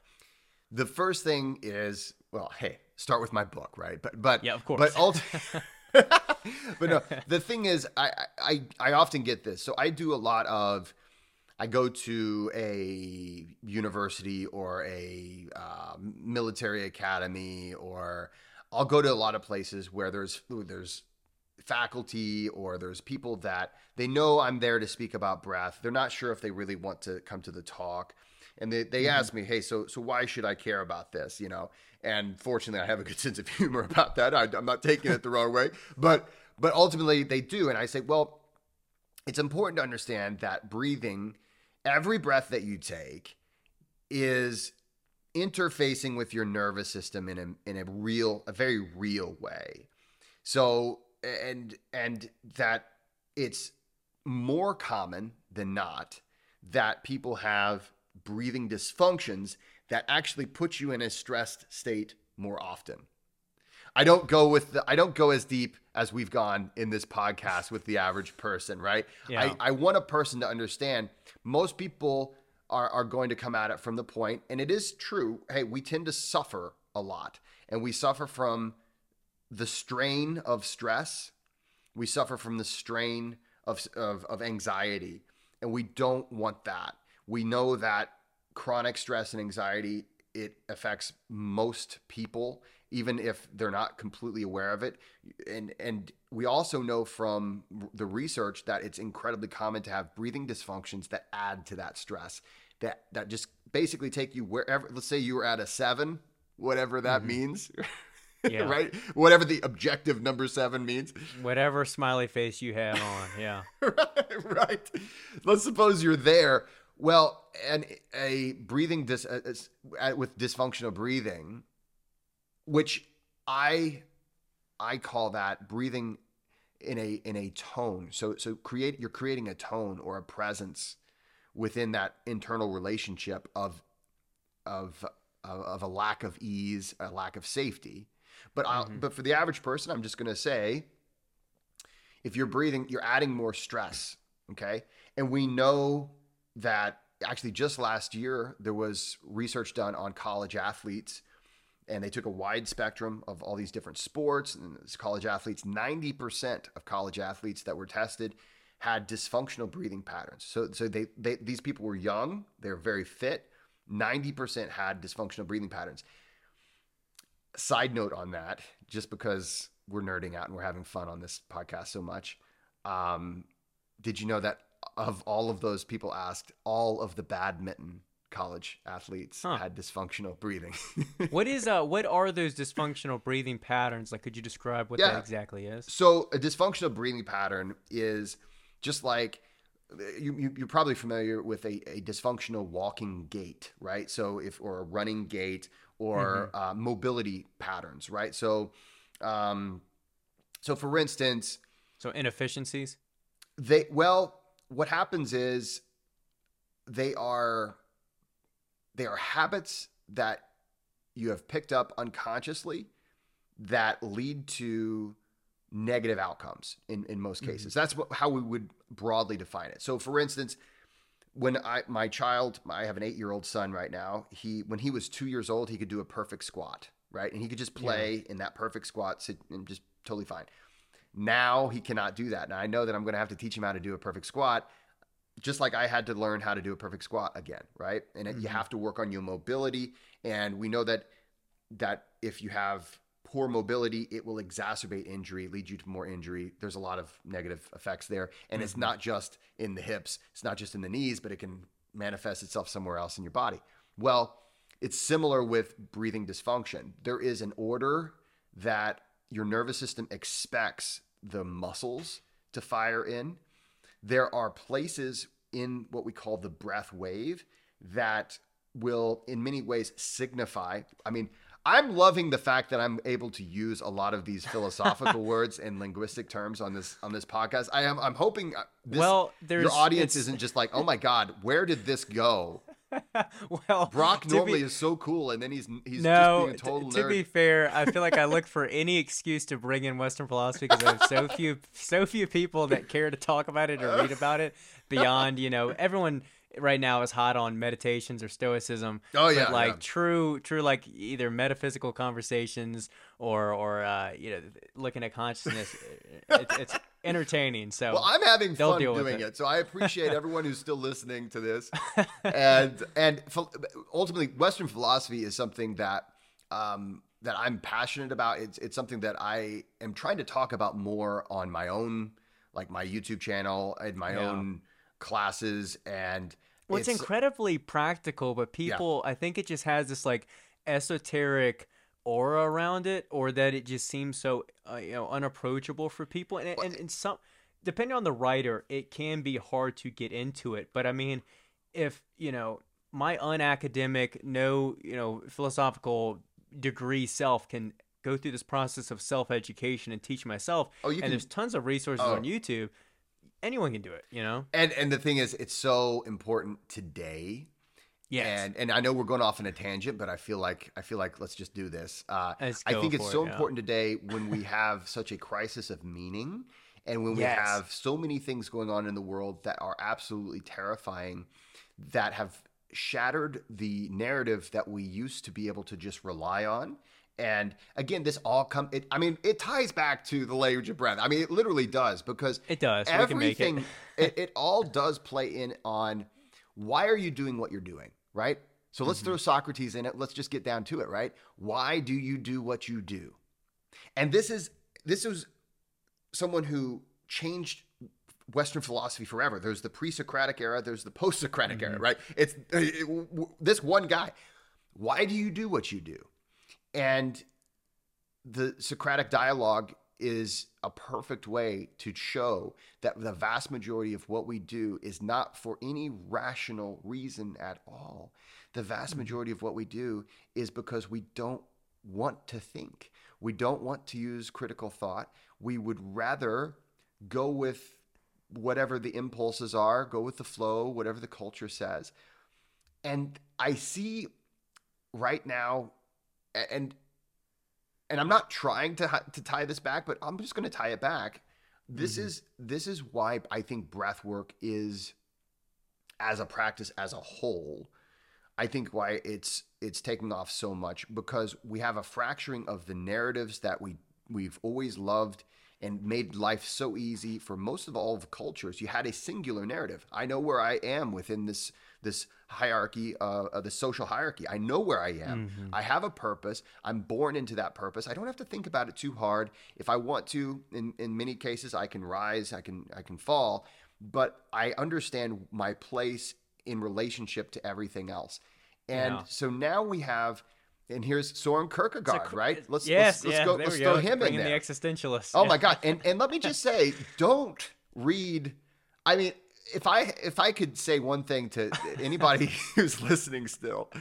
The first thing is, well, hey, start with my book, right? But but Yeah, of course. But but no, the thing is, I, I I often get this. So I do a lot of. I go to a university or a uh, military academy, or I'll go to a lot of places where there's there's faculty or there's people that they know I'm there to speak about breath. They're not sure if they really want to come to the talk. And they, they ask me, hey, so so why should I care about this? You know, and fortunately, I have a good sense of humor about that. I, I'm not taking it the wrong way, but but ultimately they do. And I say, well, it's important to understand that breathing, every breath that you take, is interfacing with your nervous system in a in a real, a very real way. So and and that it's more common than not that people have breathing dysfunctions that actually put you in a stressed state more often. I don't go with the I don't go as deep as we've gone in this podcast with the average person, right? Yeah. I, I want a person to understand most people are, are going to come at it from the point, and it is true, hey, we tend to suffer a lot. And we suffer from the strain of stress. We suffer from the strain of, of, of anxiety. And we don't want that. We know that chronic stress and anxiety, it affects most people, even if they're not completely aware of it. And, and we also know from the research that it's incredibly common to have breathing dysfunctions that add to that stress, that, that just basically take you wherever, let's say you were at a seven, whatever that means. Yeah. right? Whatever the objective number seven means. Whatever smiley face you have on, yeah. right, right. Let's suppose you're there. Well, and a breathing dis uh, is- uh, with dysfunctional breathing, which I I call that breathing in a in a tone. So so create you're creating a tone or a presence within that internal relationship of of of, a lack of ease, a lack of safety. But I'll, mm-hmm. but for the average person, I'm just going to say if you're breathing, you're adding more stress. Okay. And we know that actually just last year, there was research done on college athletes and they took a wide spectrum of all these different sports and college athletes 90% of college athletes that were tested had dysfunctional breathing patterns. So so they, they these people were young they're very fit 90% had dysfunctional breathing patterns. Side note on that just because we're nerding out and we're having fun on this podcast so much um, did you know that of all of those people asked all of the badminton college athletes Huh. had dysfunctional breathing What is uh what are those dysfunctional breathing patterns? Like could you describe what Yeah. that exactly is? So a dysfunctional breathing pattern is just like you, you you're probably familiar with a, a dysfunctional walking gait, right? So if or a running gait or uh, mobility patterns, right? So, um, so for instance, So inefficiencies? they well, what happens is they are they are habits that you have picked up unconsciously that lead to negative outcomes in, in most mm-hmm. cases. That's what, how we would broadly define it. So, for instance, when I my child, I have an eight year old son right now. He when he was two years old, he could do a perfect squat, right, and he could just play in that perfect squat, sit and just totally fine. Now he cannot do that, and I know that I'm going to have to teach him how to do a perfect squat just like I had to learn how to do a perfect squat again, right? And it you mm-hmm. have to work on your mobility. And we know that that if you have poor mobility, it will exacerbate injury, lead you to more injury. There's a lot of negative effects there, and it's mm-hmm. not just in the hips, it's not just in the knees, but it can manifest itself somewhere else in your body. Well, it's similar with breathing dysfunction. There is an order that your nervous system expects the muscles to fire in. There are places in what we call the breath wave that will, in many ways, signify. I mean, I'm loving the fact that I'm able to use a lot of these philosophical words and linguistic terms on this on this podcast. I am I'm hoping uh, this, Well, your audience isn't just like, oh my god, where did this go? well, Brock to be- normally is so cool, and then he's he's no, just being a t- to be fair, I feel like I look for any excuse to bring in Western philosophy because I have so few, so few people that care to talk about it or read about it. Beyond, you know, everyone right now is hot on meditations or stoicism. Oh, yeah, but like yeah. true, true, like either metaphysical conversations or or uh, you know, looking at consciousness. it's, it's entertaining. So Well, I'm having fun doing it. it. so I appreciate everyone who's still listening to this. And and ultimately, Western philosophy is something that um, that I'm passionate about. It's it's something that I am trying to talk about more on my own, like my YouTube channel and my Yeah. own classes. And Well, it's, it's- incredibly practical, but people, I think it just has this like esoteric aura around it, or that it just seems so uh, you know unapproachable for people. And and, and some, depending on the writer, it can be hard to get into it. But I mean, if you know my unacademic, no you know philosophical degree self can go through this process of self education and teach myself, Oh, you and can- there's tons of resources Oh. on YouTube. Anyone can do it, you know. and and the thing is, it's so important today. Yes. And and I know we're going off on a tangent, but I feel like I feel like let's just do this. Uh, I think it's so it, yeah. important today when we have such a crisis of meaning, and when we Yes. have so many things going on in the world that are absolutely terrifying, that have shattered the narrative that we used to be able to just rely on. And again, this all come. It, I mean, it ties back to the language of breath. I mean, it literally does because It does. Make it. everything it, it all does play in on why are you doing what you're doing right? So let's Mm-hmm. throw socrates in it. Let's just get down to it right? Why do you do what you do? And this is this is someone who changed western philosophy forever. There's the pre-socratic era there's the post-socratic Mm-hmm. era right? It's it- w- this one guy. Why do you do what you do? And the Socratic dialogue is a perfect way to show that the vast majority of what we do is not for any rational reason at all. The vast mm-hmm. majority of what we do is because we don't want to think. We don't want to use critical thought. We would rather go with whatever the impulses are, go with the flow, whatever the culture says. And I see right now and and I'm not trying to to tie this back, but I'm just going to tie it back. This mm-hmm. is this is why I think breath work is as a practice as a whole. I think why it's it's taking off so much because we have a fracturing of the narratives that we we've always loved and made life so easy for most of all of cultures. You had a singular narrative. I know where I am within this this hierarchy, uh, uh, the social hierarchy. I know where I am. I have a purpose. I'm born into that purpose. I don't have to think about it too hard. If I want to, in in many cases, I can rise. I can I can fall. But I understand my place in relationship to everything else. And Yeah. so now we have, and here's Soren Kierkegaard, cr- right? Let's yes, let's, let's yeah, go. there Let's throw go. him Bring in the there. existentialist. Oh Yeah. my god! And and let me just say, don't read. I mean, if I if I could say one thing to anybody who's listening still,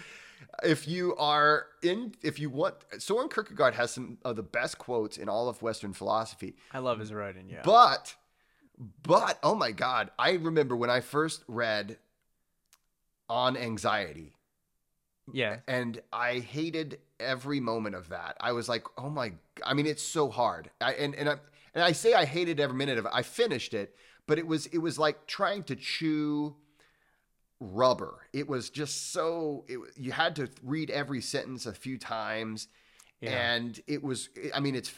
if you are in, if you want, Soren Kierkegaard has some of the best quotes in all of Western philosophy. I love his writing. Yeah. But, but oh my god, I remember when I first read on anxiety yeah. and I hated every moment of that. I was like, oh my! I mean, it's so hard. I, and and I and I say I hated every minute of it. I finished it, but it was it was like trying to chew rubber. It was just so. It, you had to read every sentence a few times, Yeah. and it was. I mean, it's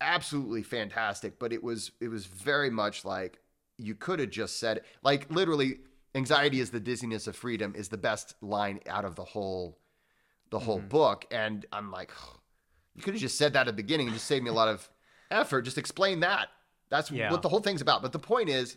absolutely fantastic, but it was it was very much like you could have just said like literally anxiety is the dizziness of freedom is the best line out of the whole the whole Mhm. book and i'm like you could have just said that at the beginning and just saved me a lot of effort just explain that that's Yeah. what the whole thing's about but the point is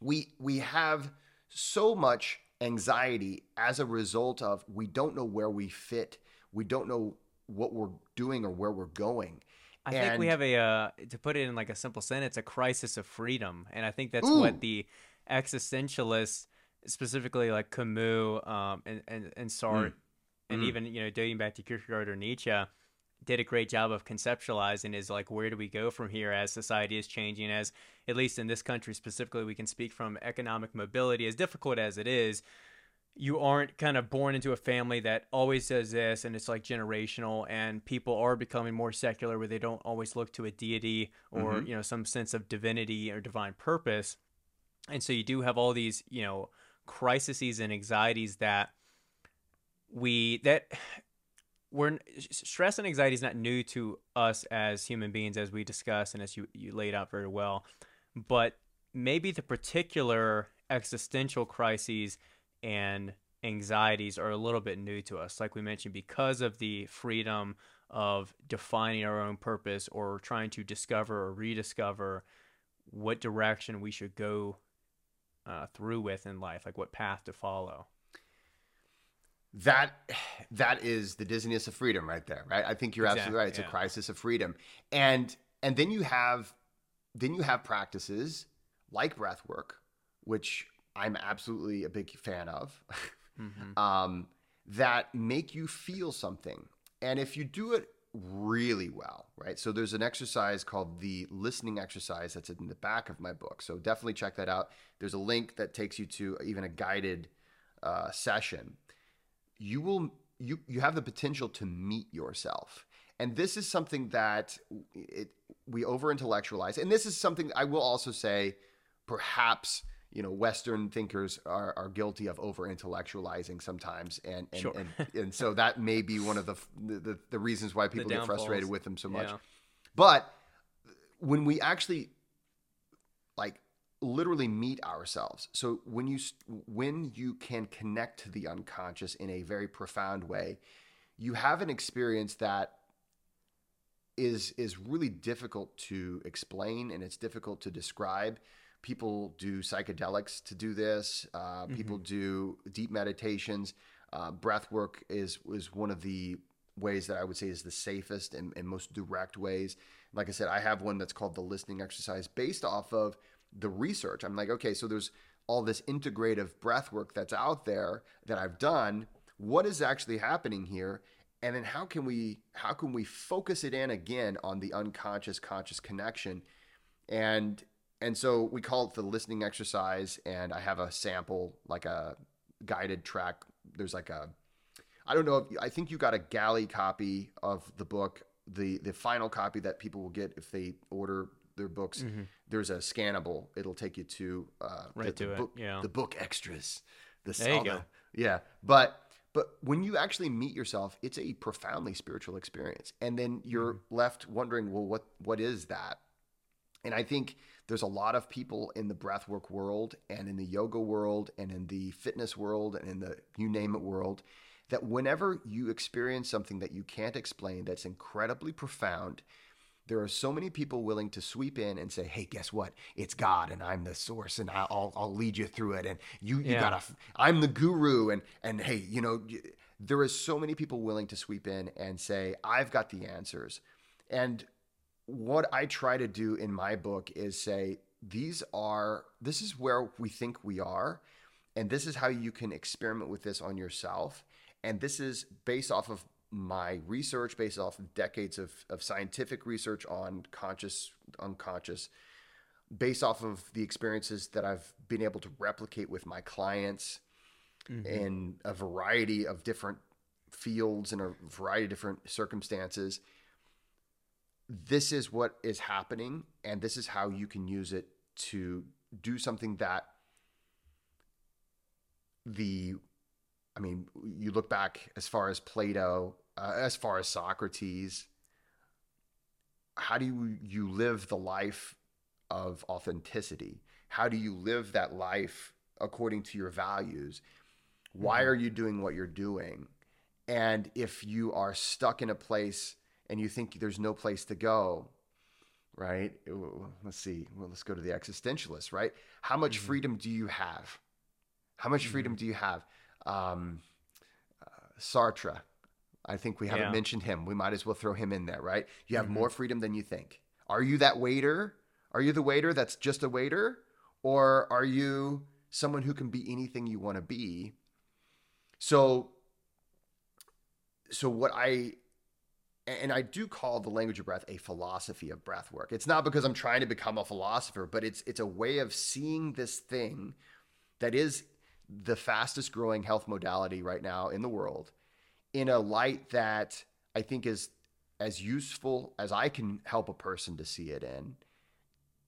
we we have so much anxiety as a result of we don't know where we fit we don't know what we're doing or where we're going I think we have a uh, to put it in like a simple sentence, a crisis of freedom, and I think that's Ooh. what the existentialists, specifically like Camus um, and and and Sartre, and Mm. even you know dating back to Kierkegaard or Nietzsche, did a great job of conceptualizing is like where do we go from here as society is changing as at least in this country specifically we can speak from economic mobility as difficult as it is you aren't kind of born into a family that always does this and it's like generational and people are becoming more secular where they don't always look to a deity or Mhm. you know some sense of divinity or divine purpose and so you do have all these you know crises and anxieties that we that we're stress and anxiety is not new to us as human beings as we discussed and as you, you laid out very well. But maybe the particular existential crises and anxieties are a little bit new to us. Like we mentioned because of the freedom of defining our own purpose or trying to discover or rediscover what direction we should go uh, through with in life like what path to follow that that is the dizziness of freedom right there right? I think you're Exactly, absolutely right. It's yeah. a crisis of freedom. And and then you have then you have practices like breath work which i'm absolutely a big fan of mm-hmm. um, that make you feel something. And if you do it really well right? So there's an exercise called the listening exercise that's in the back of my book. So definitely check that out. There's a link that takes you to even a guided uh, session you will you you have the potential to meet yourself. And this is something that it we over intellectualize and this is something i will also say perhaps you know western thinkers are, are guilty of over intellectualizing sometimes. And and, Sure. and and so that may be one of the the, the reasons why people get frustrated with them so much. Yeah. but when we actually like literally meet ourselves. So when you when you can connect to the unconscious in a very profound way you have an experience that is is really difficult to explain and it's difficult to describe. People do psychedelics to do this uh, people do deep meditations. Uh, breath work is is one of the ways that i would say is the safest and, and most direct ways. Like i said i have one that's called the listening exercise based off of the research. I'm like okay so there's all this integrative breath work that's out there that i've done. What is actually happening here? And then how can we how can we focus it in again on the unconscious conscious connection? And and so we call it the listening exercise and i have a sample like a guided track. There's like a i don't know if i think you got a galley copy of the book the the final copy that people will get if they order their books there's a scannable it'll take you to uh Mm-hmm. Right the, to the it, book yeah. the book extras the There you go. yeah but but when you actually meet yourself it's a profoundly spiritual experience and then you're Mm-hmm. left wondering well what what is that and I think there's a lot of people in the breathwork world and in the yoga world and in the fitness world and in the you name it world that whenever you experience something that you can't explain that's incredibly profound, there are so many people willing to sweep in and say, "Hey, guess what? It's God, and I'm the source, and I'll I'll lead you through it, and you you Yeah. gotta, I'm the guru, and and hey, you know." There is so many people willing to sweep in and say, "I've got the answers," and what I try to do in my book is say these are this is where we think we are and this is how you can experiment with this on yourself and this is based off of my research based off of decades of, of scientific research on conscious unconscious based off of the experiences that i've been able to replicate with my clients mm-hmm. in a variety of different fields and a variety of different circumstances this is what is happening and this is how you can use it to do something that the i mean you look back as far as plato uh, as far as socrates how do you, you live the life of authenticity how do you live that life according to your values why mm-hmm. are you doing what you're doing and if you are stuck in a place and you think there's no place to go, right? Uh, let's see. Well, let's go to the existentialist, right? How much mm-hmm. freedom do you have? How much mm-hmm. freedom do you have? Um, uh, Sartre, I think we haven't Yeah. mentioned him. We might as well throw him in there, right? You have Mhm. more freedom than you think. Are you that waiter? Are you the waiter that's just a waiter? Or are you someone who can be anything you want to be? So so what I and I do call the language of breath a philosophy of breath work. It's not because I'm trying to become a philosopher, but it's it's a way of seeing this thing that is the fastest growing health modality right now in the world in a light that I think is as useful as I can help a person to see it in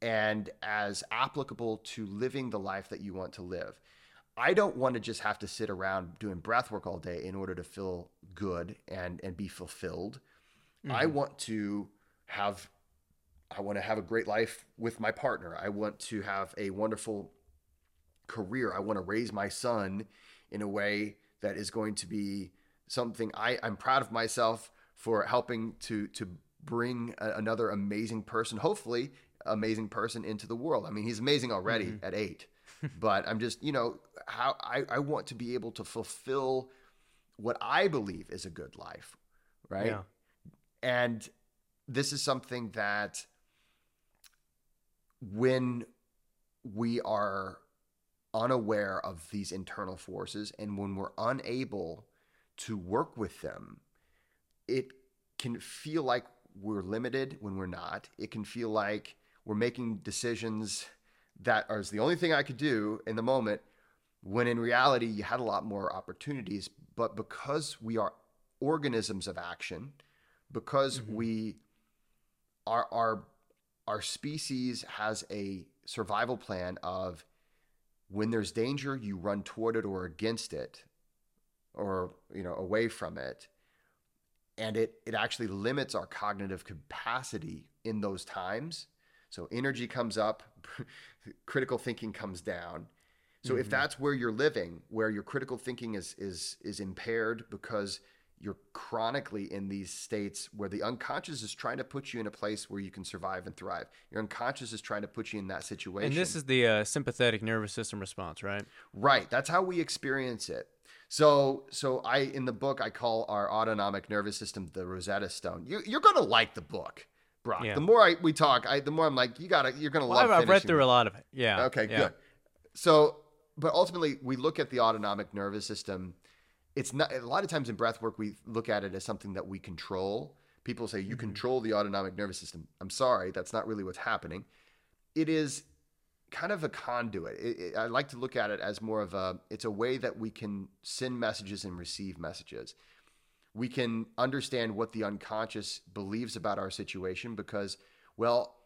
and as applicable to living the life that you want to live. I don't want to just have to sit around doing breath work all day in order to feel good and and be fulfilled. I Mhm. want to have I want to have a great life with my partner. I want to have a wonderful career. I want to raise my son in a way that is going to be something I, I'm proud of myself for helping to to bring a, another amazing person, hopefully amazing person into the world. I mean, he's amazing already Mhm. at eight, but I'm just, you know, how I, I want to be able to fulfill what I believe is a good life, right? Yeah. And this is something that when we are unaware of these internal forces and when we're unable to work with them, it can feel like we're limited when we're not. It can feel like we're making decisions that are the only thing I could do in the moment when in reality you had a lot more opportunities. But because we are organisms of action, because Mhm. we our our our species has a survival plan of when there's danger you run toward it or against it or you know away from it. And it it actually limits our cognitive capacity in those times. So energy comes up critical thinking comes down. So if Mhm. that's where you're living where your critical thinking is is is impaired because you're chronically in these states where the unconscious is trying to put you in a place where you can survive and thrive your unconscious is trying to put you in that situation And this is the uh, sympathetic nervous system response, right? Right. That's how we experience it. So, so I in the book I call our autonomic nervous system the Rosetta Stone. You, you're gonna like the book, Brock. Yeah. The more I, we talk, I, the more I'm like, you gotta, you're gonna Well, love. I've, I've read through it. a lot of it. Yeah. Okay, yeah. good. So, but ultimately, we look at the autonomic nervous system. It's not a lot of times in breath work we look at it as something that we control. People say you Mhm. control the autonomic nervous system. I'm sorry, that's not really what's happening. It is kind of a conduit. It, it, I like to look at it as more of a. It's a way that we can send messages and receive messages. We can understand what the unconscious believes about our situation because, well,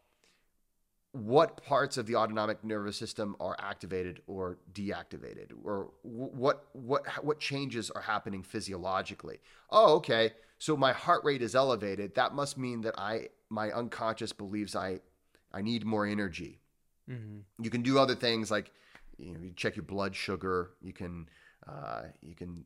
what parts of the autonomic nervous system are activated or deactivated or what what what changes are happening physiologically? Oh okay so my heart rate is elevated. That must mean that i my unconscious believes i i need more energy. Hmm you can do other things like you know you check your blood sugar. You can uh, you can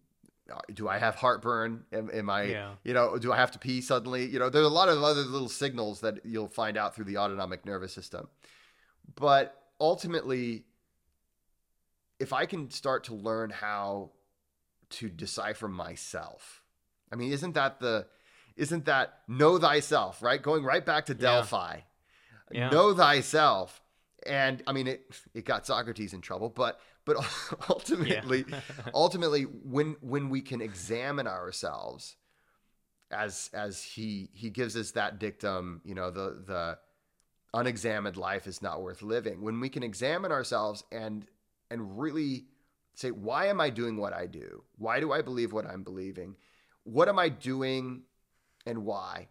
Uh, do i have heartburn am, am i Yeah. you know do i have to pee suddenly you know there's a lot of other little signals that you'll find out through the autonomic nervous system but ultimately if i can start to learn how to decipher myself i mean isn't that the isn't that know thyself right going right back to Yeah. delphi Yeah. know thyself and i mean it it got socrates in trouble but but ultimately ultimately when when we can examine ourselves as as he he gives us that dictum you know the the unexamined life is not worth living. When we can examine ourselves and and really say why am i doing what i do? Why do i believe what i'm believing? What am i doing and why?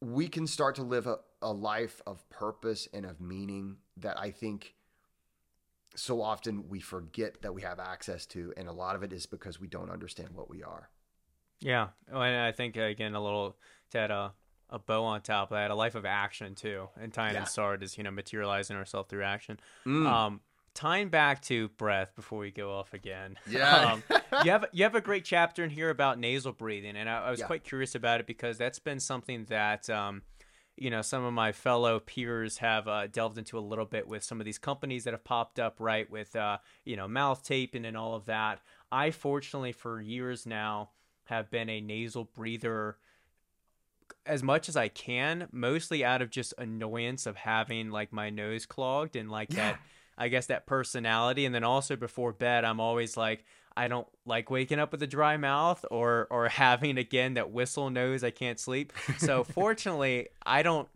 We can start to live a, a life of purpose and of meaning that i think so often we forget that we have access to and a lot of it is because we don't understand what we are Yeah, Oh, and I think again a little to add a, a bow on top of that, a life of action too, and tying Yeah. in start is you know materializing ourselves through action. Mm. Um, tying back to breath before we go off again. Yeah. um, you have you have a great chapter in here about nasal breathing, and I, I was Yeah. quite curious about it because that's been something that um, you know some of my fellow peers have uh, delved into a little bit with some of these companies that have popped up, right? With uh, you know mouth taping and all of that. I fortunately for years now have been a nasal breather as much as I can, mostly out of just annoyance of having like my nose clogged and like Yeah. that I guess that personality and then also before bed I'm always like I don't like waking up with a dry mouth or or having again that whistle nose I can't sleep. So fortunately, I don't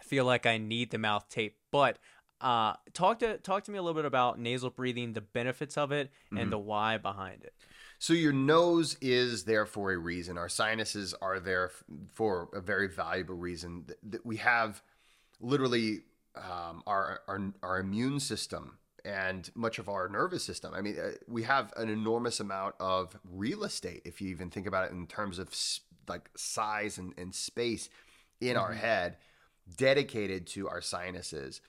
feel like I need the mouth tape, but uh, talk to talk to me a little bit about nasal breathing, the benefits of it, and Mhm. the why behind it. So your nose is there for a reason. Our sinuses are there for a very valuable reason. Th- th- We have literally um, our, our our immune system and much of our nervous system. I mean, uh, we have an enormous amount of real estate if you even think about it in terms of like size and, and space in our Mhm. head dedicated to our sinuses.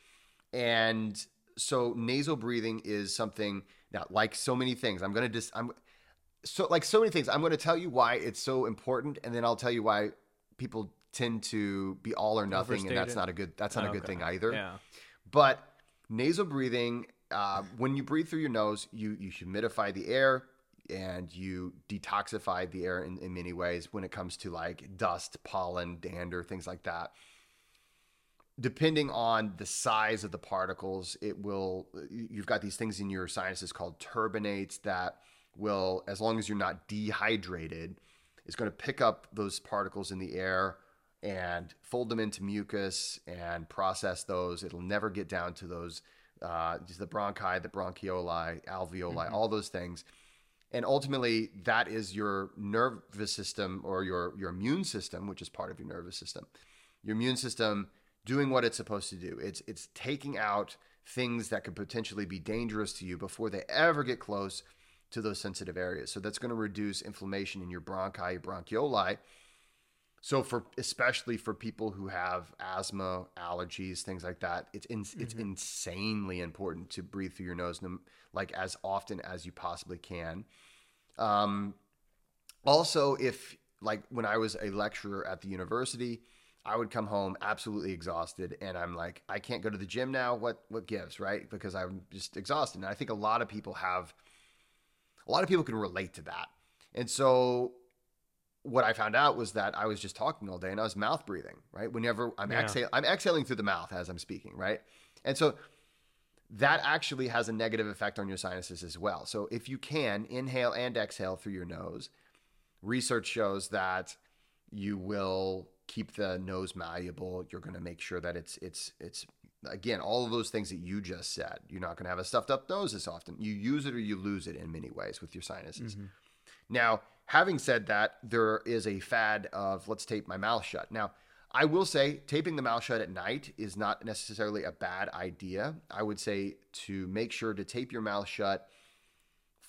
And so nasal breathing is something now like so many things. I'm going to just I'm so like so many things. I'm going to tell you why it's so important, and then I'll tell you why people tend to be all or nothing, and that's not a good that's not a good Okay. thing either. Yeah. But nasal breathing, uh, when you breathe through your nose, you you humidify the air and you detoxify the air in, in many ways when it comes to like dust, pollen, dander, things like that. Depending on the size of the particles, it will. You've got these things in your sinuses called turbinates that will, as long as you're not dehydrated, is going to pick up those particles in the air and fold them into mucus and process those. It'll never get down to those, uh, just the bronchi, the bronchioli, alveoli, Mhm. all those things. And ultimately, that is your nervous system or your, your immune system, which is part of your nervous system. Your immune system doing what it's supposed to do. It's it's taking out things that could potentially be dangerous to you before they ever get close to those sensitive areas. So that's going to reduce inflammation in your bronchi, your bronchioli. So for especially for people who have asthma, allergies, things like that, it's in, it's Mhm. insanely important to breathe through your nose, like as often as you possibly can. Um, also, if like when I was a lecturer at the university, I would come home absolutely exhausted, and I'm like, I can't go to the gym now. What what gives, right? Because I'm just exhausted. And I think a lot of people have, a lot of people can relate to that. And so, what I found out was that I was just talking all day, and I was mouth breathing, right? Whenever I'm Yeah. exhaling, I'm exhaling through the mouth as I'm speaking, right? And so that actually has a negative effect on your sinuses as well. So if you can inhale and exhale through your nose, research shows that you will keep the nose malleable. You're going to make sure that it's it's it's again all of those things that you just said. You're not going to have a stuffed up nose as often. You use it or you lose it in many ways with your sinuses. Mhm. Now, having said that, there is a fad of let's tape my mouth shut. Now, I will say taping the mouth shut at night is not necessarily a bad idea. I would say to make sure to tape your mouth shut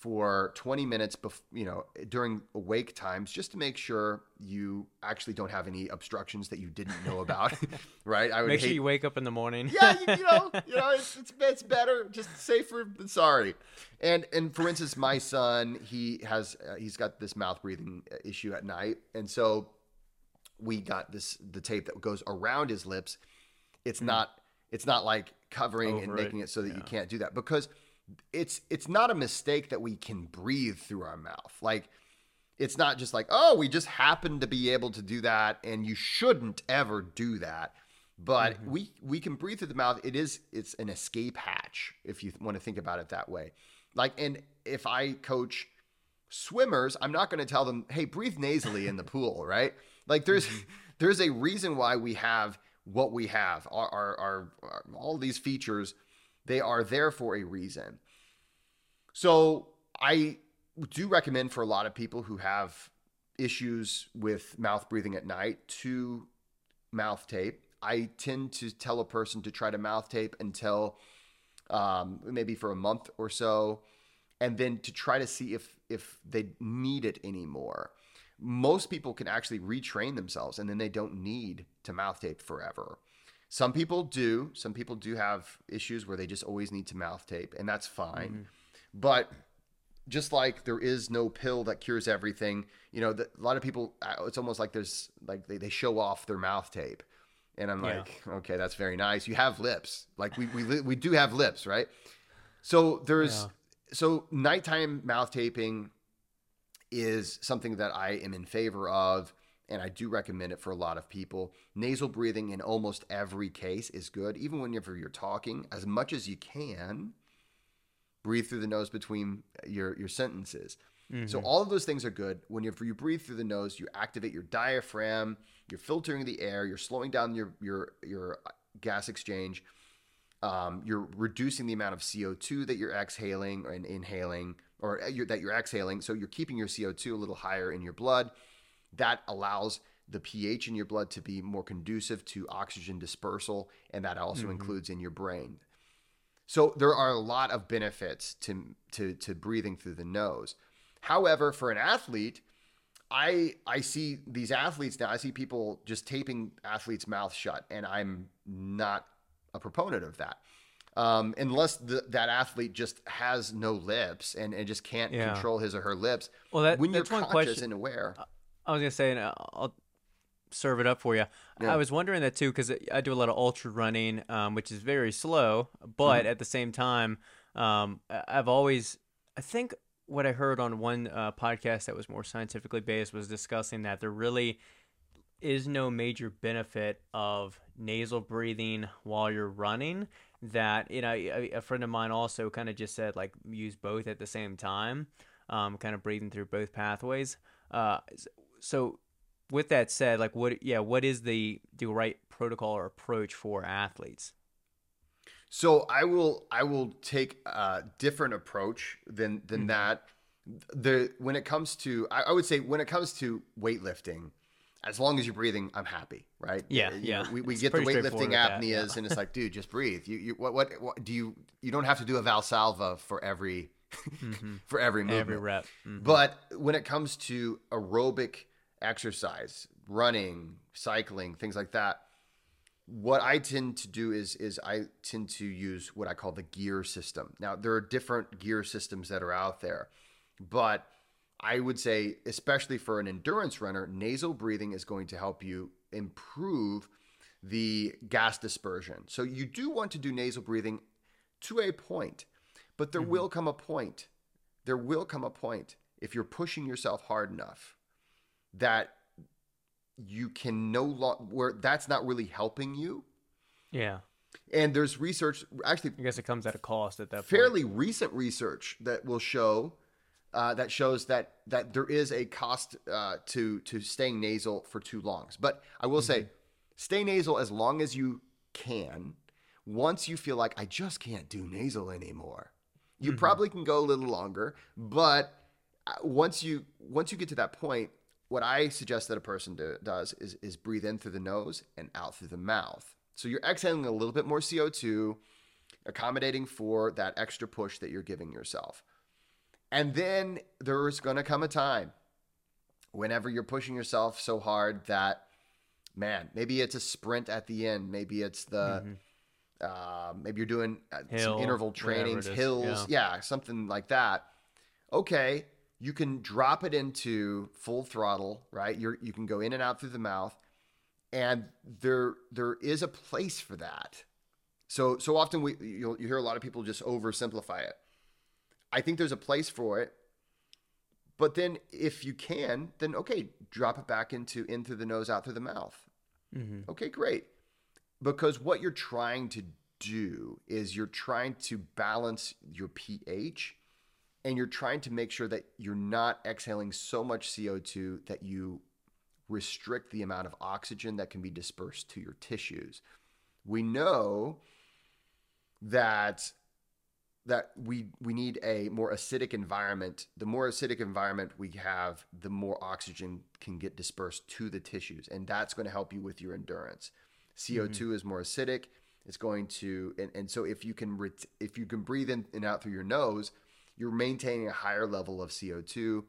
for 20 minutes bef- you know during awake times just to make sure you actually don't have any obstructions that you didn't know about right i would Make sure you wake up in the morning. yeah, you, you know, you know, it's, it's it's better, just safer than sorry. And and for instance, my son, he has uh, he's got this mouth breathing issue at night, and so we got this the tape that goes around his lips. It's not it's not like covering and. Over it, making it so that you can't do that because it's it's not a mistake that we can breathe through our mouth. Like it's not just like oh we just happen to be able to do that and you shouldn't ever do that. But Mhm. we we can breathe through the mouth. It is it's an escape hatch if you want to think about it that way. Like and if i coach swimmers i'm not going to tell them hey breathe nasally in the pool right? Like there's there's a reason why we have what we have. Our, our, our, our all these features they are there for a reason so i do recommend for a lot of people who have issues with mouth breathing at night to mouth tape. I tend to tell a person to try to mouth tape until um, maybe for a month or so, and then to try to see if if they need it anymore. Most people can actually retrain themselves, and then they don't need to mouth tape forever. Some people do. Some people do have issues where they just always need to mouth tape, and that's fine. But just like there is no pill that cures everything, you know, the, a lot of people, uh, it's almost like there's like they, they show off their mouth tape. And I'm Yeah. like, okay, that's very nice. You have lips. Like we, we, we do have lips, right? So there's, Yeah. so nighttime mouth taping is something that I am in favor of, and I do recommend it for a lot of people. Nasal breathing in almost every case is good, even whenever you're talking, as much as you can. Breathe through the nose between your your sentences. Mm-hmm. So all of those things are good. Whenever you, breathe through the nose, you activate your diaphragm, you're filtering the air, you're slowing down your your your gas exchange. Um, you're reducing the amount of CO2 that you're exhaling and inhaling, or uh, you're, that you're exhaling. So you're keeping your CO2 a little higher in your blood. That allows the pH in your blood to be more conducive to oxygen dispersal, and that also mm-hmm. includes in your brain. So there are a lot of benefits to, to, to breathing through the nose. However, for an athlete, I I see these athletes now. I see people just taping athletes' mouth shut, and I'm not a proponent of that. Um, unless the, that athlete just has no lips and, and just can't yeah. control his or her lips. Well, that, when that's you're one conscious question. and aware. I was gonna say, and I'll serve it up for you. Yeah. I was wondering that too because I do a lot of ultra running, um, which is very slow, but mm-hmm. at the same time, um, I've always, I think what I heard on one uh, podcast that was more scientifically based was discussing that there really is no major benefit of nasal breathing while you're running. That you know, a, a friend of mine also kind of just said like use both at the same time, um, kind of breathing through both pathways. Uh, so with that said, like what yeah, what is the the right protocol or approach for athletes? So I will I will take a different approach than than mm-hmm. that. The when it comes to I, I, would say when it comes to weightlifting, as long as you're breathing, I'm happy, right? Yeah, you yeah. Know, we, we get the weightlifting apneas, yeah. and it's like, dude, just breathe. You, you what, what, what do you you don't have to do a Valsalva for every mm-hmm. for every movement, every rep. Mm-hmm. But when it comes to aerobic exercise, running, cycling, things like that, what I tend to do is is I tend to use what I call the gear system. Now there are different gear systems that are out there, but I would say especially for an endurance runner, nasal breathing is going to help you improve the gas dispersion. So you do want to do nasal breathing to a point, but there mm-hmm. will come a point. There will come a point if you're pushing yourself hard enough that you can no longer where that's not really helping you. Yeah. And there's research actually I guess it comes at a cost at that fairly point. recent research that will show uh, that shows that that there is a cost uh, to to staying nasal for too long. But I will mm-hmm. say, stay nasal as long as you can. Once you feel like I just can't do nasal anymore, you mm-hmm. probably can go a little longer. But uh, once you once you get to that point, what I suggest that a person do, does is, is breathe in through the nose and out through the mouth. So you're exhaling a little bit more CO2, accommodating for that extra push that you're giving yourself. And then there's going to come a time whenever you're pushing yourself so hard that, man, maybe it's a sprint at the end. Maybe it's the, mm-hmm. uh, maybe you're doing uh, Hill, some interval trainings, hills, yeah. yeah, something like that. Okay, you can drop it into full throttle, right? you you can go in and out through the mouth, and there there is a place for that. So so often we you you hear a lot of people just oversimplify it. I think there's a place for it, but then if you can, then okay, drop it back into in through the nose, out through the mouth. Mm-hmm. Okay, great. Because what you're trying to do is you're trying to balance your pH and you're trying to make sure that you're not exhaling so much CO2 that you restrict the amount of oxygen that can be dispersed to your tissues. We know that that we we need a more acidic environment. The more acidic environment we have, the more oxygen can get dispersed to the tissues, and that's going to help you with your endurance. CO2 mm-hmm. is more acidic. It's going to and, and so if you can if you can breathe in and out through your nose, you're maintaining a higher level of CO2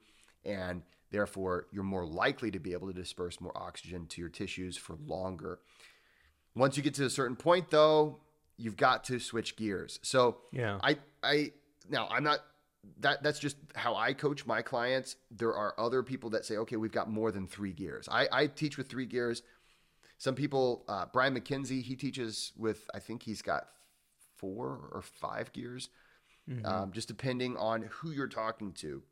and therefore you're more likely to be able to disperse more oxygen to your tissues for longer. Once you get to a certain point though, you've got to switch gears. So yeah. I I now I'm not that that's just how I coach my clients. There are other people that say, okay, we've got more than three gears. I, I teach with three gears. Some people, uh, Brian McKenzie, he teaches with I think he's got four or five gears mm-hmm. um, just depending on who you're talking to.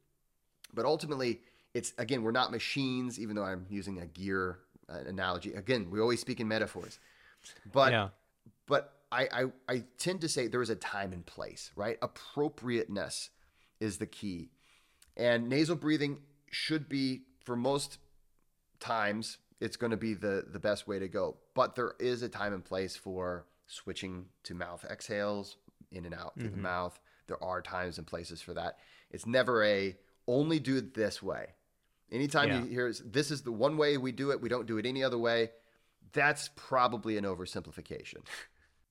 But ultimately, it's again, we're not machines, even though I'm using a gear uh, analogy. Again, we always speak in metaphors, but Yeah. but I, I I tend to say there is a time and place, right? Appropriateness is the key, and nasal breathing should be for most times it's going to be the the best way to go. But there is a time and place for switching to mouth exhales in and out through the mouth. There are times and places for that. It's never a only do it this way. Anytime Yeah. you hear this is the one way we do it, we don't do it any other way. That's probably an oversimplification.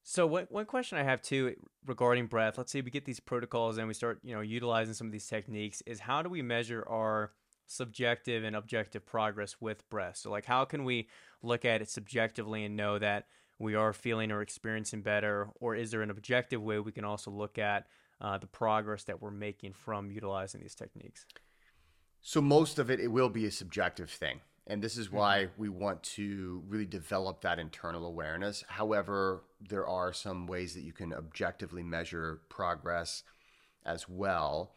So one one question I have too regarding breath, let's say we get these protocols and we start, you know, utilizing some of these techniques is how do we measure our subjective and objective progress with breath? So like how can we look at it subjectively and know that we are feeling or experiencing better or is there an objective way we can also look at uh, the progress that we're making from utilizing these techniques? So most of it, it will be a subjective thing. And this is why we want to really develop that internal awareness. However, there are some ways that you can objectively measure progress as well.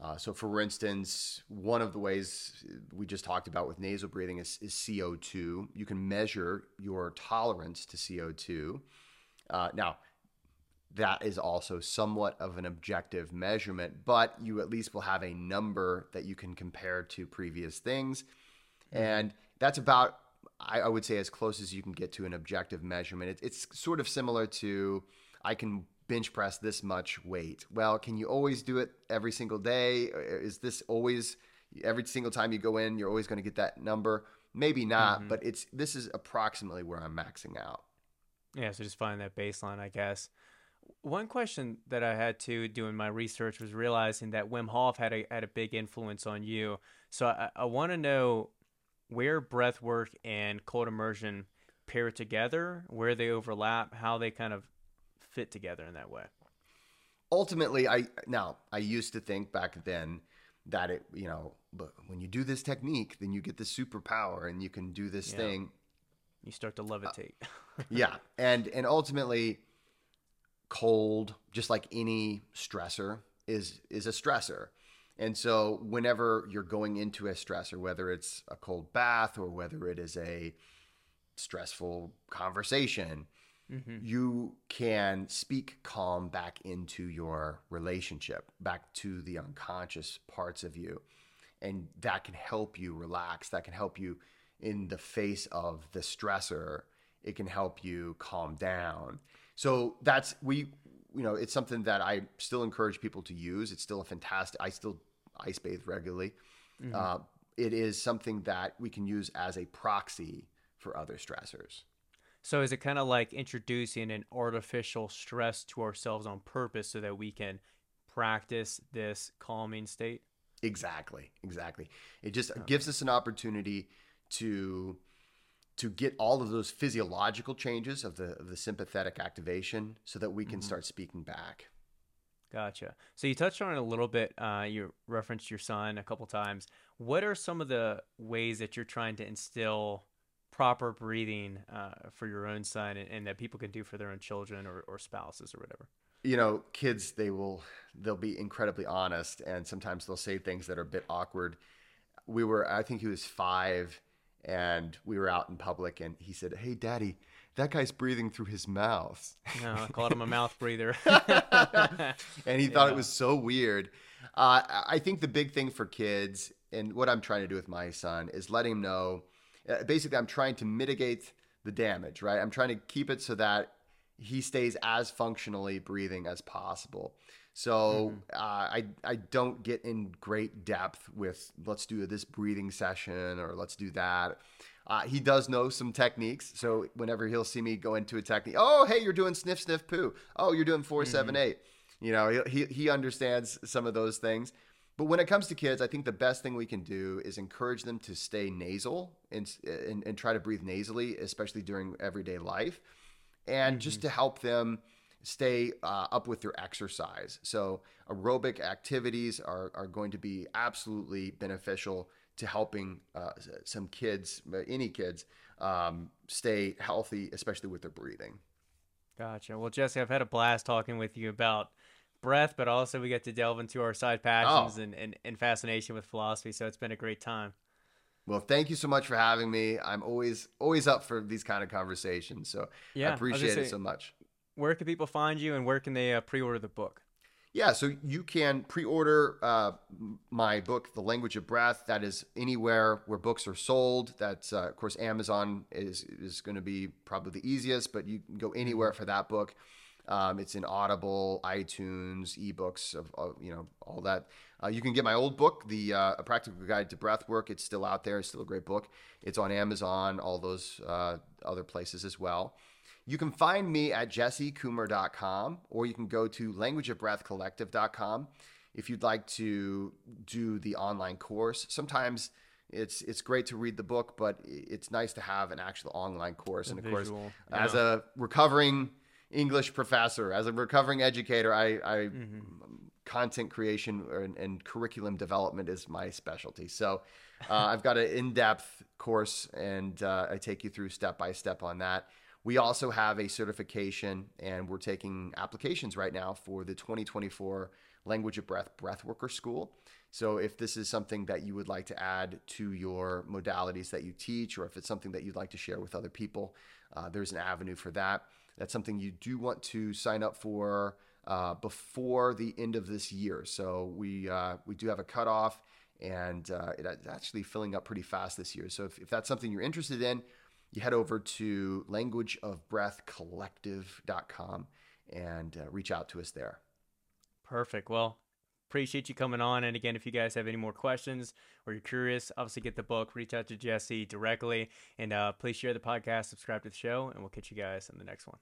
Uh, so, for instance, one of the ways we just talked about with nasal breathing is, is CO2. You can measure your tolerance to CO2. Uh, now, that is also somewhat of an objective measurement, but you at least will have a number that you can compare to previous things. Mm-hmm. And that's about, I, I would say, as close as you can get to an objective measurement. It, it's sort of similar to I can bench press this much weight. Well, can you always do it every single day? Uh, is this always, every single time you go in, you're always going to get that number? Maybe not, mm-hmm. but it's this is approximately where I'm maxing out. Yeah, so just find that baseline, I guess. One question that I had to doing my research was realizing that Wim Hof had a had a big influence on you. So I, I want to know where breath work and cold immersion pair together, where they overlap, how they kind of fit together in that way. ultimately i now i used to think back then that it you know but when you do this technique then you get this superpower and you can do this Yeah. thing You start to levitate. Uh, yeah and and ultimately cold just like any stressor is is a stressor. And so whenever you're going into a stressor whether it's a cold bath or whether it is a stressful conversation mm-hmm. you can speak calm back into your relationship back to the unconscious parts of you. And that can help you relax. That can help you in the face of the stressor. It can help you calm down so that's we you know it's something that i still encourage people to use. It's still a fantastic i still ice bathe regularly. Uh, it is something that we can use as a proxy for other stressors. So is it kind of like introducing an artificial stress to ourselves on purpose so that we can practice this calming state? Exactly, exactly. It just gives us an opportunity to to get all of those physiological changes of the of the sympathetic activation, so that we can start speaking back. Gotcha. So you touched on it a little bit. Uh, you referenced your son a couple times. What are some of the ways that you're trying to instill proper breathing uh, for your own son and, and that people can do for their own children or, or spouses or whatever? You know, kids they will they'll be incredibly honest, and sometimes they'll say things that are a bit awkward. We were, I think he was five, and we were out in public, and he said, "Hey, Daddy, that guy's breathing through his mouth." No, I called him a mouth breather. and he thought Yeah. it was so weird. Uh, I I think the big thing for kids, and what I'm trying to do with my son, is let him know. Uh, basically, I'm trying to mitigate the damage, right? I'm trying to keep it so that he stays as functionally breathing as possible. So uh, I I don't get in great depth with let's do this breathing session or let's do that. Uh, he does know some techniques, so whenever he'll see me go into a technique, oh hey, you're doing sniff sniff poo. Oh, you're doing four seven eight. You know, he, he he understands some of those things. But when it comes to kids, I think the best thing we can do is encourage them to stay nasal and and, and try to breathe nasally, especially during everyday life and just to help them stay uh, up with their exercise. So aerobic activities are, are going to be absolutely beneficial to helping uh, some kids, uh, any kids, um, stay healthy, especially with their breathing. Gotcha. Well, Jesse, I've had a blast talking with you about breath, but also we get to delve into our side passions oh. and, and, and fascination with philosophy. So it's been a great time. Well, thank you so much for having me. I'm always always up for these kind of conversations. So yeah, I appreciate I it so much. Where can people find you, and where can they uh, pre-order the book? Yeah, so you can pre-order uh, my book, The Language of Breath. That is anywhere where books are sold. That's uh, of course Amazon is is going to be probably the easiest, but you can go anywhere for that book. Um, it's in Audible, iTunes, ebooks, of, of you know all that. Uh, you can get my old book, the uh, A Practical Guide to Breath Work. It's still out there. It's still a great book. It's on Amazon, all those uh, other places as well. You can find me at jessecoomer.com or you can go to languageofbreathcollective.com if you'd like to do the online course. Sometimes it's it's great to read the book, but it's nice to have an actual online course. A and of visual, course, yeah. as a recovering English professor, as a recovering educator, I, I mm-hmm. content creation and, and, curriculum development is my specialty. So uh, I've got an in-depth course, and uh, I take you through step by step on that. We also have a certification, and we're taking applications right now for the 2024 Language of Breath Breathworker School. So, if this is something that you would like to add to your modalities that you teach, or if it's something that you'd like to share with other people, uh, there's an avenue for that. That's something you do want to sign up for uh, before the end of this year. So we uh, we do have a cutoff, and uh, it's actually filling up pretty fast this year. So if, if that's something you're interested in, you head over to languageofbreathcollective.com and uh, reach out to us there. Perfect. Well, appreciate you coming on. And again, if you guys have any more questions or you're curious, obviously get the book, reach out to Jesse directly, and uh, please share the podcast, subscribe to the show, and we'll catch you guys in the next one.